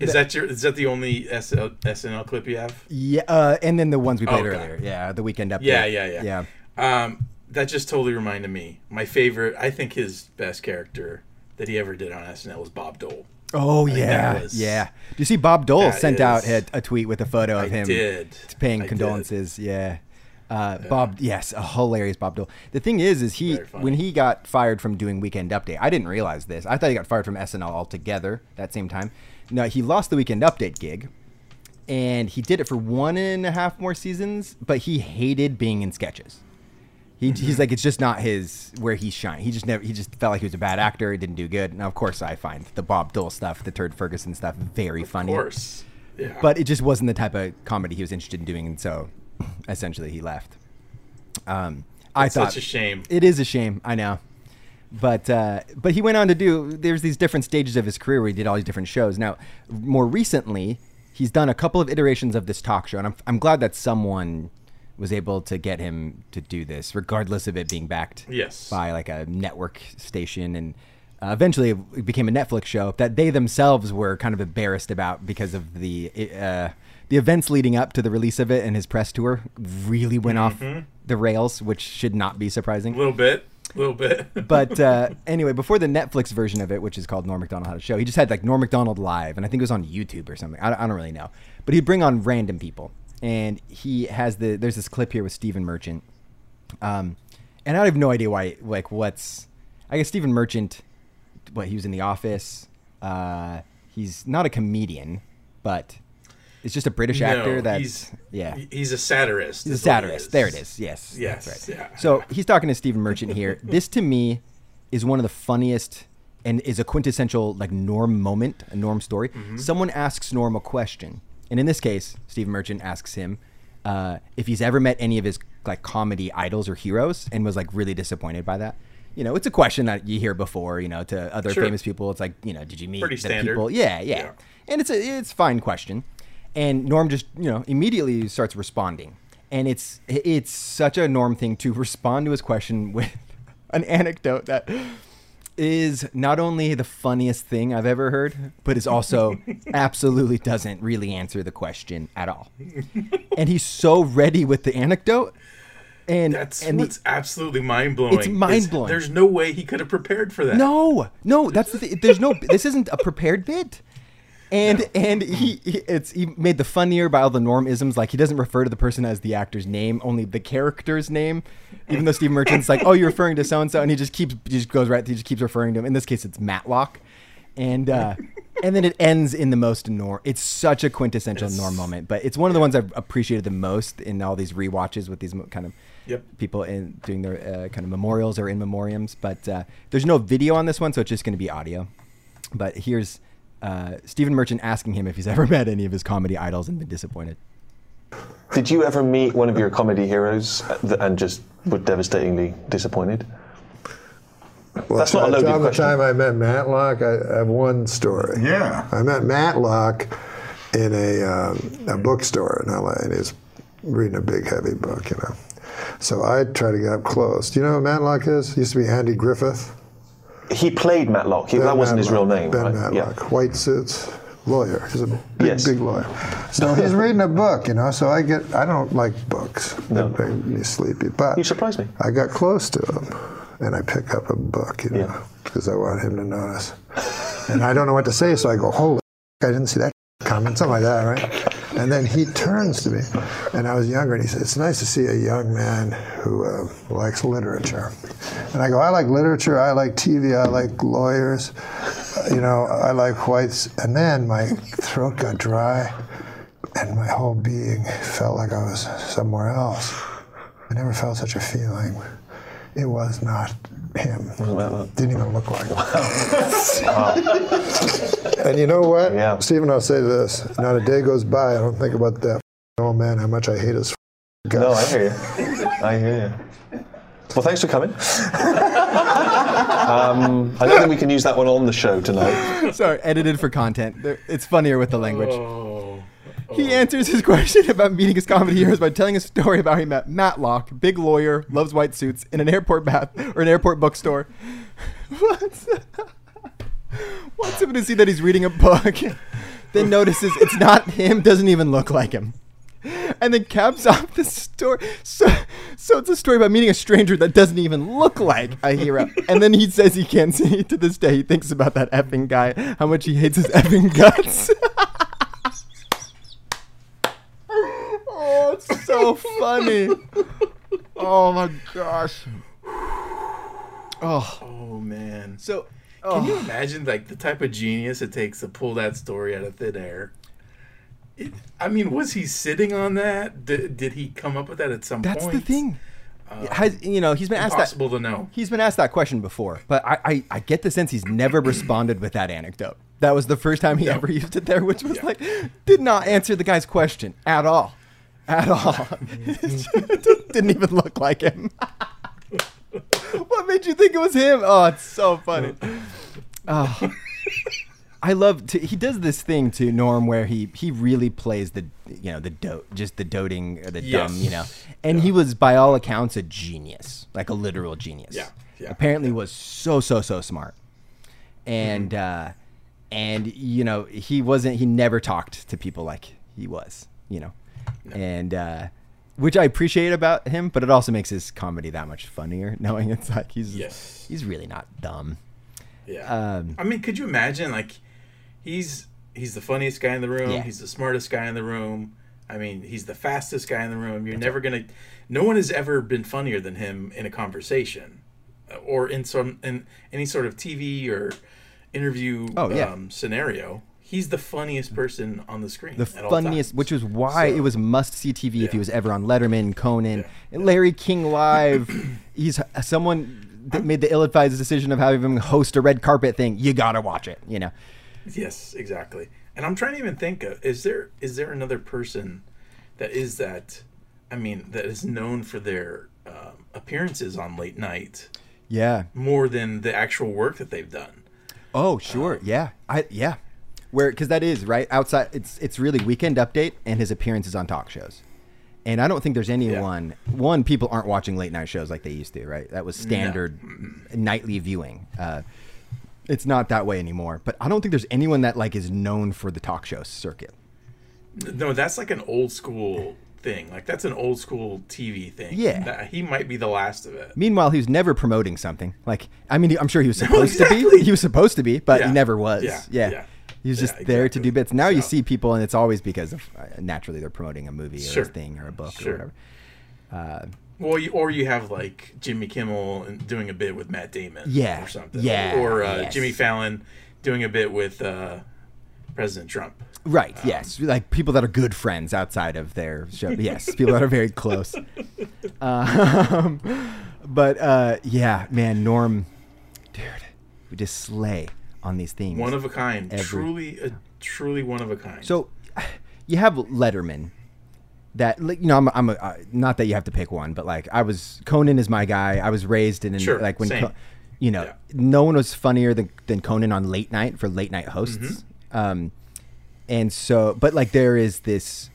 Is that your? Is that the only SL, SNL clip you have? yeah uh, and then the ones we played Okay. earlier yeah the weekend update Yeah, yeah, yeah. yeah Um, that just totally reminded me. My favorite. I think his best character that he ever did on SNL was Bob Dole. Oh yeah, was- yeah. Do you see Bob Dole sent out a, a tweet with a photo of I him did. paying I did. condolences? Yeah. Uh, Bob, yes, a hilarious Bob Dole. The thing is, is he when he got fired from doing Weekend Update, I didn't realize this. I thought he got fired from SNL altogether that same time. No, he lost the Weekend Update gig, and he did it for one and a half more seasons. But he hated being in sketches. He, Mm-hmm. He's like it's just not his where he's shine. He just never he just felt like he was a bad actor. He didn't do good. Now of course I find the Bob Dole stuff, the Turd Ferguson stuff, very funny. Of course. Yeah. But it just wasn't the type of comedy he was interested in doing, and so <clears throat> essentially he left. Um, I It's thought such a shame. It is a shame. I know. But uh, but he went on to do. There's these different stages of his career where he did all these different shows. Now, more recently, he's done a couple of iterations of this talk show, and I'm I'm glad that someone was able to get him to do this, regardless of it being backed Yes. by like a network station, and uh, eventually it became a Netflix show that they themselves were kind of embarrassed about because of the uh, the events leading up to the release of it, and his press tour really went off Mhm. the rails, which should not be surprising A little bit. A little bit. <laughs> but uh, anyway, before the Netflix version of it, which is called Norm Macdonald Had a Show, he just had like Norm Macdonald Live, and I think it was on YouTube or something. I, I don't really know, but he'd bring on random people, and he has the there's this clip here with Stephen Merchant, um, and I have no idea why like what's I guess Stephen Merchant, what he was in The Office, uh, he's not a comedian, but it's just a British No, actor that's he's- yeah He's a satirist. He's a is what he satirist. There it is. Yes. Yes. That's right. Yeah. So he's talking to Stephen Merchant here. <laughs> this to me is one of the funniest and is a quintessential like Norm moment, a Norm story. Mm-hmm. Someone asks Norm a question, and in this case, Steve Merchant asks him uh, if he's ever met any of his like comedy idols or heroes, and was like really disappointed by that. You know, it's a question that you hear before. You know, to other Sure. famous people, it's like, you know, did you meet Pretty the standard. people? Yeah, yeah, Yeah. And it's a it's a fine question, and Norm just you know immediately starts responding, and it's it's such a Norm thing to <laughs> respond to his question with an anecdote that is not only the funniest thing I've ever heard, but is also <laughs> absolutely doesn't really answer the question at all. And he's so ready with the anecdote. And That's and the- what's absolutely mind blowing. It's mind-blowing. There's no way he could have prepared for that. No, no, that's the. There's no. This isn't a prepared bit. And and he, he it's he made the funnier by all the normisms. Like he doesn't refer to the person as the actor's name, only the character's name. Even though Steve Merchant's like, oh, you're referring to so and so, and he just keeps he just goes right. He just keeps referring to him. In this case, it's Matlock. And uh, and then it ends in the most norm. It's such a quintessential It's- norm moment, but it's one of the ones I've appreciated the most in all these rewatches with these kind of Yep. people in doing their uh, kind of memorials or in memoriams. But uh, there's no video on this one, so it's just going to be audio. But here's uh, Stephen Merchant asking him if he's ever <laughs> met any of his comedy idols and been disappointed. Did you ever meet one of your comedy heroes uh, and just were devastatingly disappointed? Well, That's not a loaded on the time I met Matlock, I, I have one story. Yeah. I met Matlock in a, um, a bookstore in LA, and he was reading a big, heavy book, you know. So I tried to get up close. Do you know who Matlock is? Used to be Andy Griffith. He played Matlock. He, Ben that wasn't his real name, Ben right? Matlock. White suits, lawyer. He's a big, Yes. big lawyer. So he's <laughs> reading a book, you know. So I get, I don't like books. No. They make me sleepy. But You surprised me. I got close to him, and I pick up a book, you know, because I want him to notice. And I don't know what to say, so I go, "Holy, I didn't see that coming," something like that, right? And then he turns to me, and I was younger, and he said, "It's nice to see a young man who uh, likes literature." And I go, "I like literature. I like TV. I like lawyers. Uh, you know, I like whites." And then my throat got dry, and my whole being felt like I was somewhere else. I never felt such a feeling. It was not him. Didn't even look like him. and you know what? Yeah. Stephen, I'll say this. Not a day goes by, I don't think about that old man, how much I hate his guts. No, I hear you. I hear you. Well, thanks for coming. um, I don't think we can use that one on the show tonight. Sorry, edited for content. It's funnier with the language. He answers his question about meeting his comedy heroes by telling a story about how he met Matlock, big lawyer, loves white suits, in an airport bath or an airport bookstore. <laughs> What's <laughs> wants him to see that he's reading a book, <laughs> then notices it's not him, doesn't even look like him. And then caps off the story. So, so it's a story about meeting a stranger that doesn't even look like a hero. And then he says he can't see to this day. He thinks about that effing guy, how much he hates his effing guts. Oh, it's so funny. Oh my gosh. Oh. Oh man. So Can you oh. imagine like the type of genius it takes to pull that story out of thin air? It, I mean, was he sitting on that? Did, did he come up with that at some That's point? That's the thing. Uh, Has, you know, he's been asked that. Impossible to know. He's been asked that question before, but I, I, I get the sense he's never responded with that anecdote. That was the first time he ever used it there, which was like, did not answer the guy's question at all. At all. <laughs> Didn't even look like him. <laughs> what made you think it was him? Oh, it's so funny. Oh. I love to, he does this thing to Norm where he he really plays the you know the dote just the doting or the Yes. dumb you know and he was by all accounts a genius like a literal genius Yeah, yeah, apparently was so so so smart and Mm-hmm. uh and you know he wasn't he never talked to people like he was you know and uh which I appreciate about him but it also makes his comedy that much funnier <laughs> knowing it's like he's Yes. he's really not dumb Yeah. um I mean, could you imagine like he's he's the funniest guy in the room, Yeah. he's the smartest guy in the room. I mean, he's the fastest guy in the room. You're never going to no one has ever been funnier than him in a conversation uh, or in some in any sort of TV or interview Oh, yeah. um, scenario. He's the funniest person on the screen. the funniest, which was why it was must see TV if he was ever on Letterman, Conan, Larry King Live. <coughs> He's someone that made the ill-advised decision of having him host a red carpet thing. You gotta watch it, you know. Yes, exactly. And I'm trying to even think of is there is there another person that is that I mean that is known for their um, appearances on late night Yeah. more than the actual work that they've done. Oh, sure. yeah. I yeah. Where because that is right outside. It's it's really Weekend Update and his appearances on talk shows. And I don't think there's anyone. One, people aren't watching late night shows like they used to, right? That was No. standard nightly viewing. Uh, it's not that way anymore. But I don't think there's anyone that like is known for the talk show circuit. No, that's like an old school thing. Like that's an old school TV thing. Yeah. That- he might be the last of it. Meanwhile, he was never promoting something. Like, I mean, I'm sure he was supposed to exactly. be. He was supposed to be, but Yeah. he never was. Yeah, Yeah. yeah. He was Yeah, just there to do bits. Now you see people, and it's always because of uh, naturally they're promoting a movie or Sure. a thing or a book Sure. or whatever. Uh, Well, you, or you have like Jimmy Kimmel doing a bit with Matt Damon, Yeah, or something, yeah, or uh, yes. Jimmy Fallon doing a bit with uh, President Trump. right. Um, yes. Like people that are good friends outside of their show. Yes. people that are very close. <laughs> Um, but uh, yeah, man, Norm, dude, we just slay on these themes. One of a kind, Every- truly, a, truly one of a kind. So you have Letterman. That you know, I'm, I'm a, uh, not that you have to pick one, but like I was Conan is my guy. I was raised in, Sure, like when, same. You know, no one was funnier than, than Conan on late night for late night hosts. Um, and so, but like there is this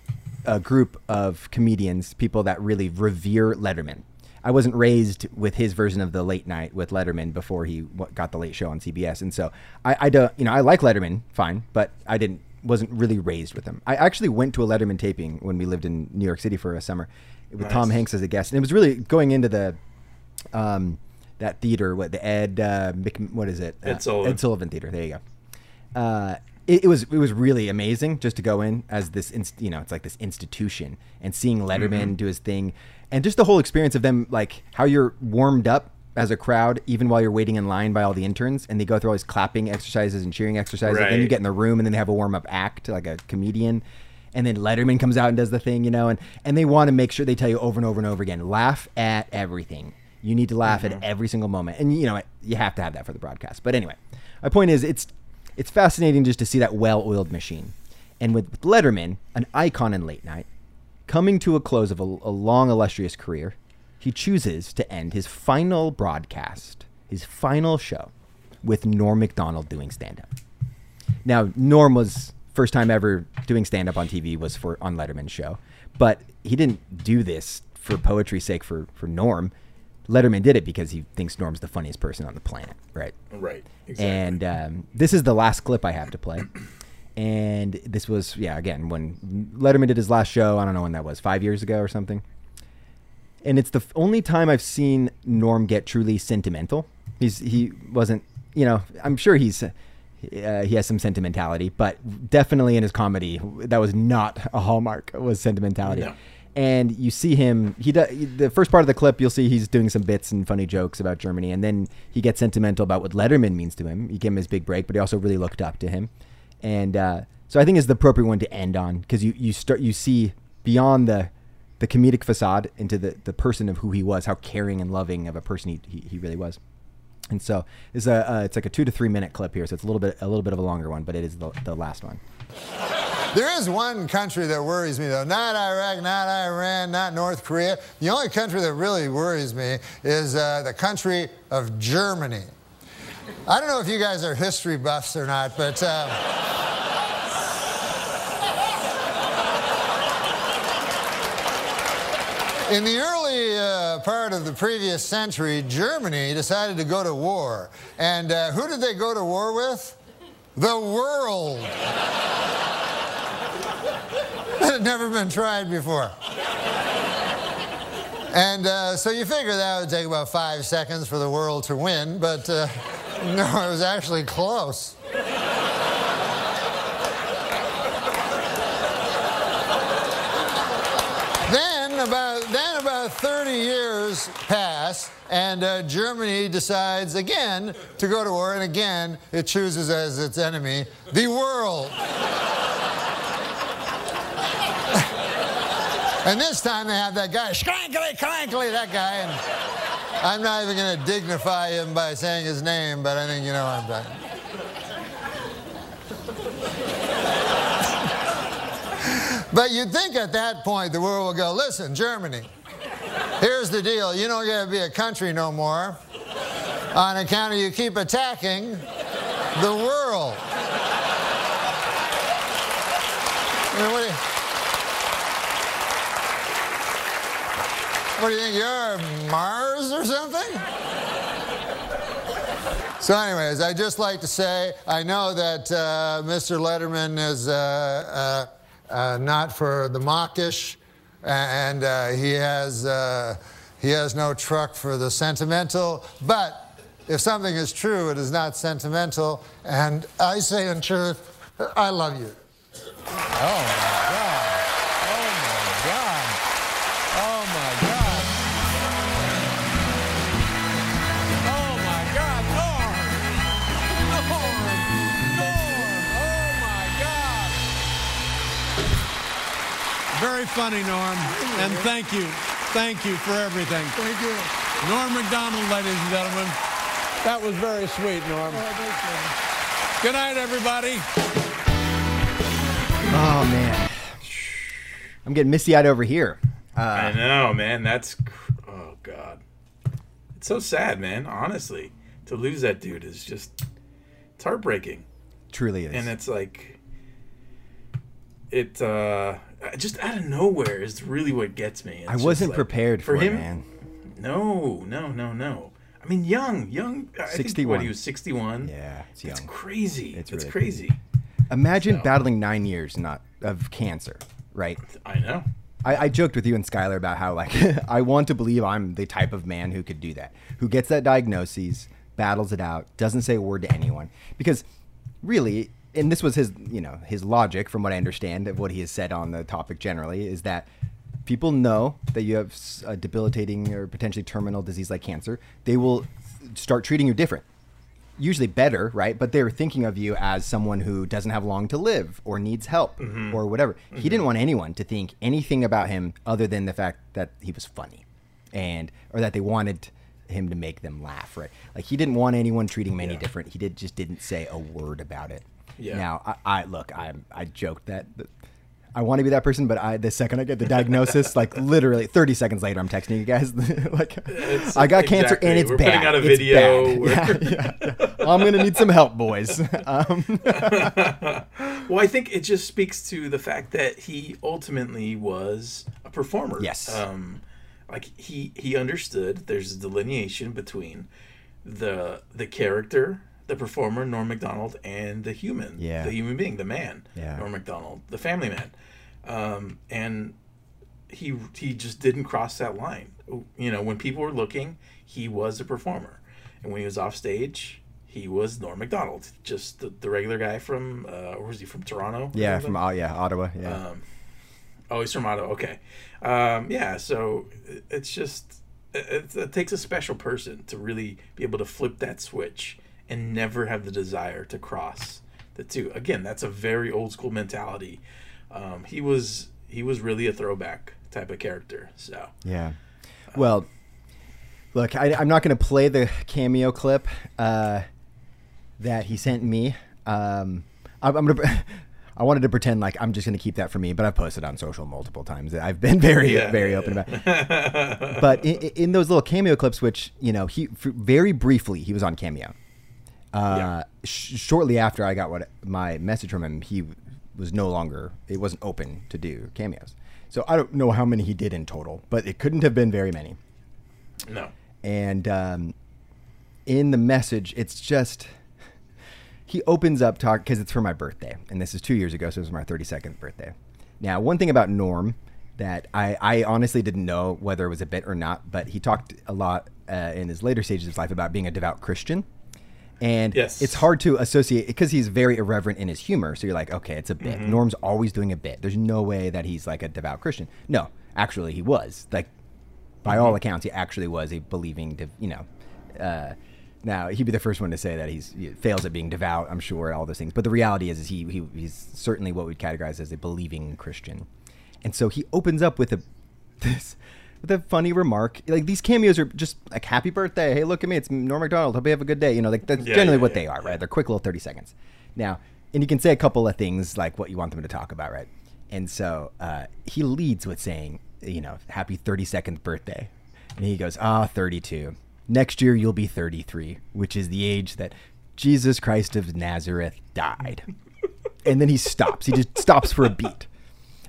a group of comedians, people that really revere Letterman. I wasn't raised with his version of the late night with Letterman before he got the late show on CBS, and so I, I don't, you know, I like Letterman, fine, but I didn't wasn't really raised with him. I actually went to a Letterman taping when we lived in New York City for a summer with Tom Hanks as a guest, and it was really going into the um, that theater, what the Ed uh, Mc, what is it? Ed Uh, Sullivan. Ed Sullivan Theater. There you go. Uh, it, it was it was really amazing just to go in as this inst- you know it's like this institution and seeing Letterman Mhm. do his thing and just the whole experience of them like how you're warmed up as a crowd even while you're waiting in line by all the interns and they go through all these clapping exercises and cheering exercises. Then you get in the room and then they have a warm up act like a comedian. And then Letterman comes out and does the thing you know and and they want to make sure they tell you over and over and over again laugh at everything. You need to laugh at every single moment. And you know you have to have that for the broadcast. But anyway my point is it's it's fascinating just to see that well-oiled machine. And with, Letterman, an icon in late night, coming to a close of a, a long, illustrious career, he chooses to end his final broadcast, his final show, with Norm Macdonald doing stand-up. Now, Norm was first time ever doing stand-up on TV was for on Letterman's show, but he didn't do this for poetry's sake for for Norm. Letterman did it because he thinks Norm's the funniest person on the planet, right? Right, exactly. And um, this is the last clip I have to play. And this was, yeah, again, when Letterman did his last show, I don't know when that was, five years ago or something. And it's the only time I've seen Norm get truly sentimental. He's he wasn't, you know, I'm sure he's uh, he has some sentimentality, but definitely in his comedy, that was not a hallmark. Was sentimentality. No. And you see him. He does the first part of the clip. You'll see he's doing some bits and funny jokes about Germany, and then he gets sentimental about what Letterman means to him. He gave him his big break, but he also really looked up to him, and uh, so I think it's the appropriate one to end on because you you start you see beyond the the comedic facade into the the person of who he was, how caring and loving of a person he he, he really was. And so it's a uh, it's like a two to three minute clip here, so it's a little bit a little bit of a longer one, but it is the, the last one. There is one country that worries me, though. Not Iraq, not Iran, not North Korea. The only country that really worries me is uh, the country of Germany. I don't know if you guys are history buffs or not, but. Uh, In the early uh, part of the previous century, Germany decided to go to war. And uh, who did they go to war with? The world. That had never been tried before. And uh, so you figure that would take about five seconds for the world to win, but uh, <laughs> no, it was actually close. Then about then about 30 years pass, and uh, Germany decides again to go to war, and again it chooses as its enemy the world. <laughs> and this time they have that guy, Schrankly, Crankly, that guy, and I'm not even going to dignify him by saying his name, but I think you know what I'm talking. But you'd think at that point the world will go, listen, Germany, here's the deal. You don't get to be a country no more on account of you keep attacking the world. I mean, what, do you, what do you think? You're Mars or something? So, anyways, I'd just like to say I know that uh, Mr. Letterman is uh, uh, not for the mawkish, and uh, he has uh, he has no truck for the sentimental. But if something is true, it is not sentimental. And I say in truth, I love you. Oh my God. Very funny, Norm. And thank you. Thank you for everything. Thank you. Norm Macdonald, ladies and gentlemen. That was very sweet, Norm. Good night, everybody. Oh man, I'm getting misty eyed over here. Uh, I know, man. That's oh god. It's so sad, man. Honestly, to lose that dude is just it's heartbreaking. Truly is. And it's like it uh Uh, just out of nowhere is really what gets me. It's I wasn't like- prepared for it, man. No, no, no, no. I mean, young, young. I think, 61. what he was sixty-one. Yeah, it's It's young. crazy. It's It's, really crazy. Imagine battling nine years not of cancer, right? I know. I, I joked with you and Skylar about how like <laughs> I want to believe I'm the type of man who could do that, who gets that diagnosis, battles it out, doesn't say a word to anyone, because really, and this was his you know his logic from what I understand of what he has said on the topic generally is that people know that you have a debilitating or potentially terminal disease like cancer, they will start treating you different usually better, right? But they're thinking of you as someone who doesn't have long to live or needs help Mhm. or whatever. He Mhm. didn't want anyone to think anything about him other than the fact that he was funny and or that they wanted him to make them laugh, right? Like he didn't want anyone treating him any different. He did just didn't say a word about it. Yeah. Now, I, I look, I I joked that, that I want to be that person, but I the second I get the diagnosis, <laughs> like literally 30 seconds later, I'm texting you guys <laughs> like It's- I got cancer and it's We're bad. putting out a video. <laughs> Yeah, yeah, yeah. I'm gonna need some help, boys. Um, well, I think it just speaks to the fact that he ultimately was a performer. Yes. Um, like he he understood there's a delineation between the the character, the performer Norm Macdonald, and the human, Yeah. the human being, the man, Yeah. Norm Macdonald, the family man, um, and he he just didn't cross that line. You know, when people were looking, he was a performer, and when he was off stage, he was Norm Macdonald, just the, the regular guy from uh, where was he from Toronto? yeah, from oh yeah, Ottawa. Yeah. Um, oh, he's from Ottawa. Okay. Um, yeah. So it- it's just it, it takes a special person to really be able to flip that switch and never have the desire to cross the two. Again, that's a very old school mentality. Um, he was he was really a throwback type of character. So Yeah. Well, look, I, I'm not going to play the cameo clip uh, that he sent me. Um, I'm, I'm gonna. <laughs> I wanted to pretend like I'm just going to keep that for me, but I've posted on social multiple times. I've been <laughs> very, Yeah, very yeah, open yeah. about. <laughs> it. but in, in those little cameo clips, which you know, he very briefly he was on cameo. Uh, sh- shortly after I got what my message from him, he was no longer. It wasn't open to do cameos. So I don't know how many he did in total, but it couldn't have been very many. no. And um, in the message, it's just he opens up talk because it's for my birthday, and this is two years ago, so it was my 32nd birthday. Now, one thing about Norm that I, I honestly didn't know whether it was a bit or not, but he talked a lot uh, in his later stages of his life about being a devout Christian. And Yes. it's hard to associate because he's very irreverent in his humor. So you're like, okay, it's a bit. Mhm. Norm's always doing a bit. There's no way that he's like a devout Christian. No, actually, he was. Like, by all Mhm. accounts, he actually was a believing, you know. Uh, now he'd be the first one to say that he's he fails at being devout. I'm sure all those things, but the reality is, is he, he he's certainly what we'd categorize as a believing Christian. And so he opens up with a <laughs> this with a funny remark. Like these cameos are just like "Happy birthday! Hey, look at me! It's Norm Macdonald. Hope you have a good day." You know, like that's Yeah, generally yeah, what yeah, they are, right? They're quick little thirty seconds. Now, and you can say a couple of things like what you want them to talk about, right? And so uh, he leads with saying, you know, "Happy thirty second birthday," and he goes, "Ah, 32. Next year you'll be 33, which is the age that Jesus Christ of Nazareth died." <laughs> and then he stops. He just stops for a beat.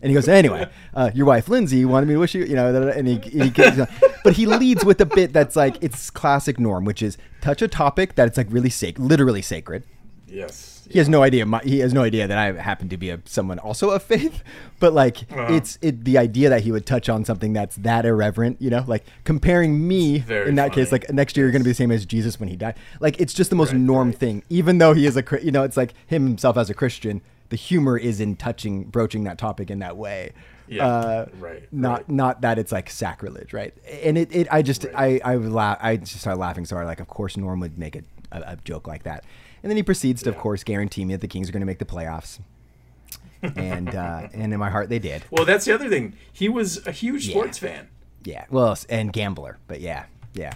And he goes, anyway, uh, your wife Lindsay wanted me to wish you, you know, da- da- da," and he, he gets, <laughs> but he leads with a bit that's like it's classic Norm, which is touch a topic that it's like really sacred, literally sacred. Yes. He has no idea. My, he has no idea that I happen to be a someone also of faith, <laughs> but like Uh-huh. it's it the idea that he would touch on something that's that irreverent, you know, like comparing me in that case, like next year you're going to be the same as Jesus when he died. Like it's just the most norm thing, even though he is a you know, it's like him himself as a Christian. The humor is in touching, broaching that topic in that way. Yeah, Uh, right, Not not that it's like sacrilege, right? And it, it I just I I laugh. I just started laughing so hard. Like, of course, Norm would make a, a, a joke like that, and then he proceeds to, of course, guarantee me that the Kings are going to make the playoffs. and uh, <laughs> and in my heart, they did. Well, that's the other thing. He was a huge Yeah. sports fan. Yeah. Well, and gambler, but yeah, yeah.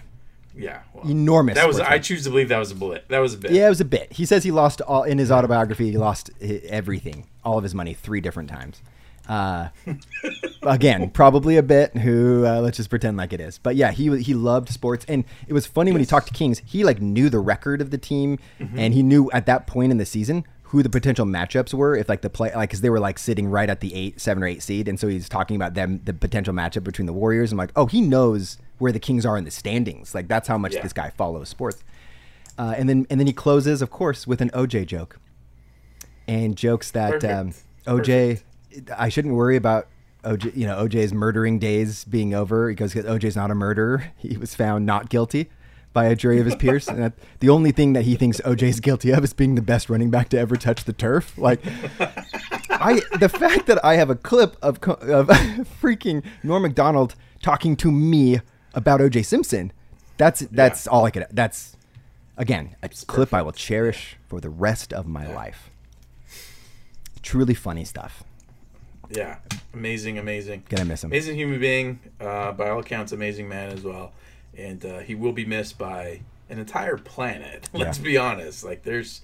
Yeah. well, Enormous. That was. I choose to believe that was a bit. That was a bit. Yeah, it was a bit. He says he lost all in his autobiography. He lost everything, all of his money, three different times. Uh, <laughs> again, probably a bit. Who uh, let's just pretend like it is. But yeah, he he loved sports, and it was funny when he talked to Kings. He like knew the record of the team, Mhm. and he knew at that point in the season who the potential matchups were. If like the play, like because they were like sitting right at the eight, seven or eight seed, and so he's talking about them the potential matchup between the Warriors. I'm like, oh, he knows where the Kings are in the standings. Like that's how much Yeah. this guy follows sports. Uh, and then and then he closes, of course, with an OJ joke. and jokes that um, OJ, I shouldn't worry about OJ, you know, OJ's murdering days being over because OJ's not a murderer. <laughs> He was found not guilty by a jury of his peers. and that the only thing that he thinks OJ's guilty of is being the best running back to ever touch the turf. Like, I the fact that I have a clip of of <laughs> freaking Norm Macdonald talking to me about OJ Simpson, that's that's all I could. That's again a clip I will cherish for the rest of my life. Truly funny stuff. Yeah, amazing, amazing. Gonna miss him. Amazing human being, uh, by all accounts, amazing man as well, and uh, he will be missed by an entire planet. <laughs> Let's Yeah. be honest. Like, there's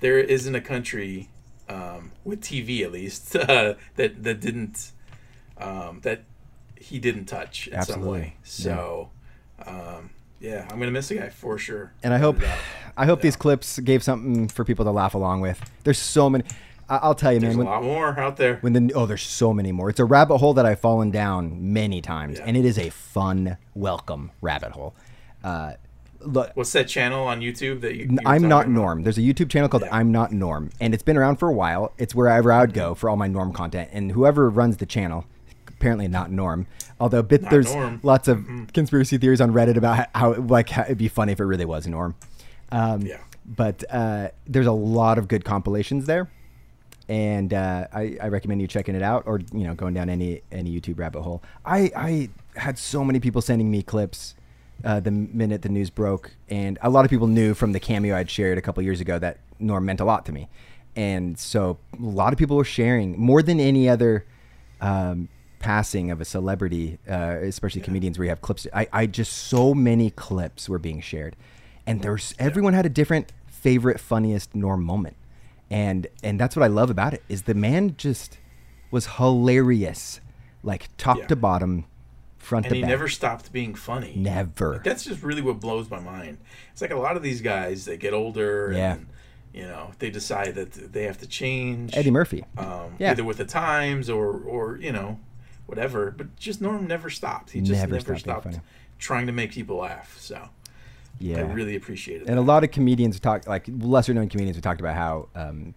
there isn't a country um, with TV at least <laughs> uh, that that didn't um, that he didn't touch in some Absolutely. way. So, um, yeah, I'm gonna miss the guy for sure. And I hope, Without a doubt. <sighs> I hope these clips gave something for people to laugh along with. There's so many. I'll tell you, There's man. a lot more out there. When the oh, there's so many more. It's a rabbit hole that I've fallen down many times, and it is a fun, welcome rabbit hole. Uh, look, What's that channel on YouTube that you? you I'm not about? Norm. There's a YouTube channel called I'm Not Norm, and it's been around for a while. It's wherever I would go for all my Norm content, and whoever runs the channel, apparently not Norm. Although bit, Not there's Norm. lots of conspiracy theories on Reddit about how, like how it'd be funny if it really was Norm. Um, Yeah. But uh, there's a lot of good compilations there, and uh, I, I recommend you checking it out, or you know, going down any any YouTube rabbit hole. I I had so many people sending me clips uh, the minute the news broke, and a lot of people knew from the cameo I'd shared a couple years ago that Norm meant a lot to me, and so a lot of people were sharing more than any other um, passing of a celebrity, uh, especially comedians where you have clips. I, I just so many clips were being shared, and there's everyone had a different favorite, funniest Norm moment, and and that's what I love about it is the man just was hilarious, like top Yeah. to bottom, front and to he never stopped being funny. Never. Like, that's just really what blows my mind. It's like a lot of these guys that get older Yeah. and you know they decide that they have to change. Eddie Murphy. um, Yeah. either with the times or or you know whatever. But just Norm never stopped. He just Never never, stopped stopped, trying to make people laugh. So Yeah, I really appreciate it. And a lot of comedians talk, like lesser known comedians, have talked about how um,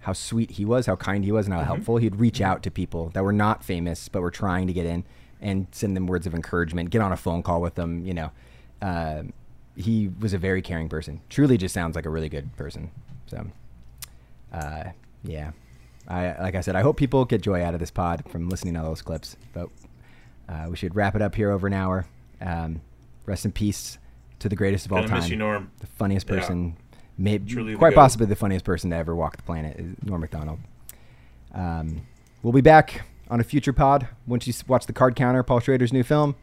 how sweet he was, how kind he was, and how Mhm. helpful. He'd reach out to people that were not famous but were trying to get in and send them words of encouragement, get on a phone call with them. You know, uh, he was a very caring person. Truly, just sounds like a really good person. So, uh, yeah. I, like I said, I hope people get joy out of this pod from listening to all those clips. But uh, we should wrap it up here over an hour. Um, rest in peace to the greatest of all time. miss you, Norm. The funniest Yeah. person, maybe Truly quite goat. possibly the funniest person to ever walk the planet is Norm Macdonald. Um, we'll be back on a future pod once you watch the card counter, Paul Schrader's new film.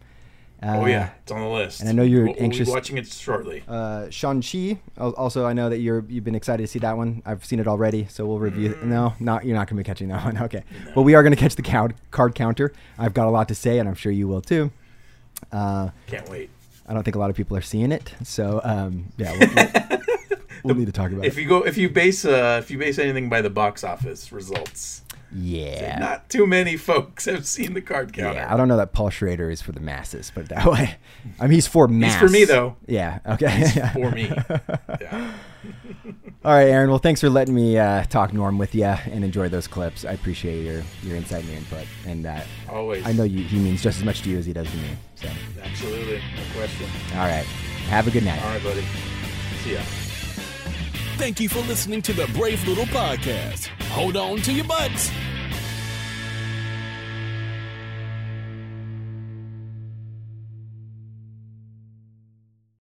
Oh Uh, yeah, it's on the list. And I know you're We'll- we'll be watching it shortly. Uh, Shang Chi. Also, I know that you're you've been excited to see that one. I've seen it already, so we'll review. Mm. it. No, not you're not going to be catching that <laughs> one. Okay, but we are going to catch the card card counter. I've got a lot to say, and I'm sure you will too. Uh, Can't wait. I don't think a lot of people are seeing it, so um, yeah, we'll, we'll, <laughs> we'll need to talk about If it. If you go, if you base, uh, if you base anything by the box office results, Yeah. not too many folks have seen the card counter. Yeah, I don't know that Paul Schrader is for the masses, put it that way. <laughs> I mean, he's for mass. for me, though. Yeah. Okay. He's <laughs> for me. <laughs> All right, Aaron. Well, thanks for letting me uh, talk Norm with you and enjoy those clips. I appreciate your your insight and your input, and uh, Always. I know you, he means just as much to you as he does to me. So, Absolutely, no question. all right. Have a good night. All right, buddy. See ya. Thank you for listening to the Brave Little Podcast. Hold on to your butts.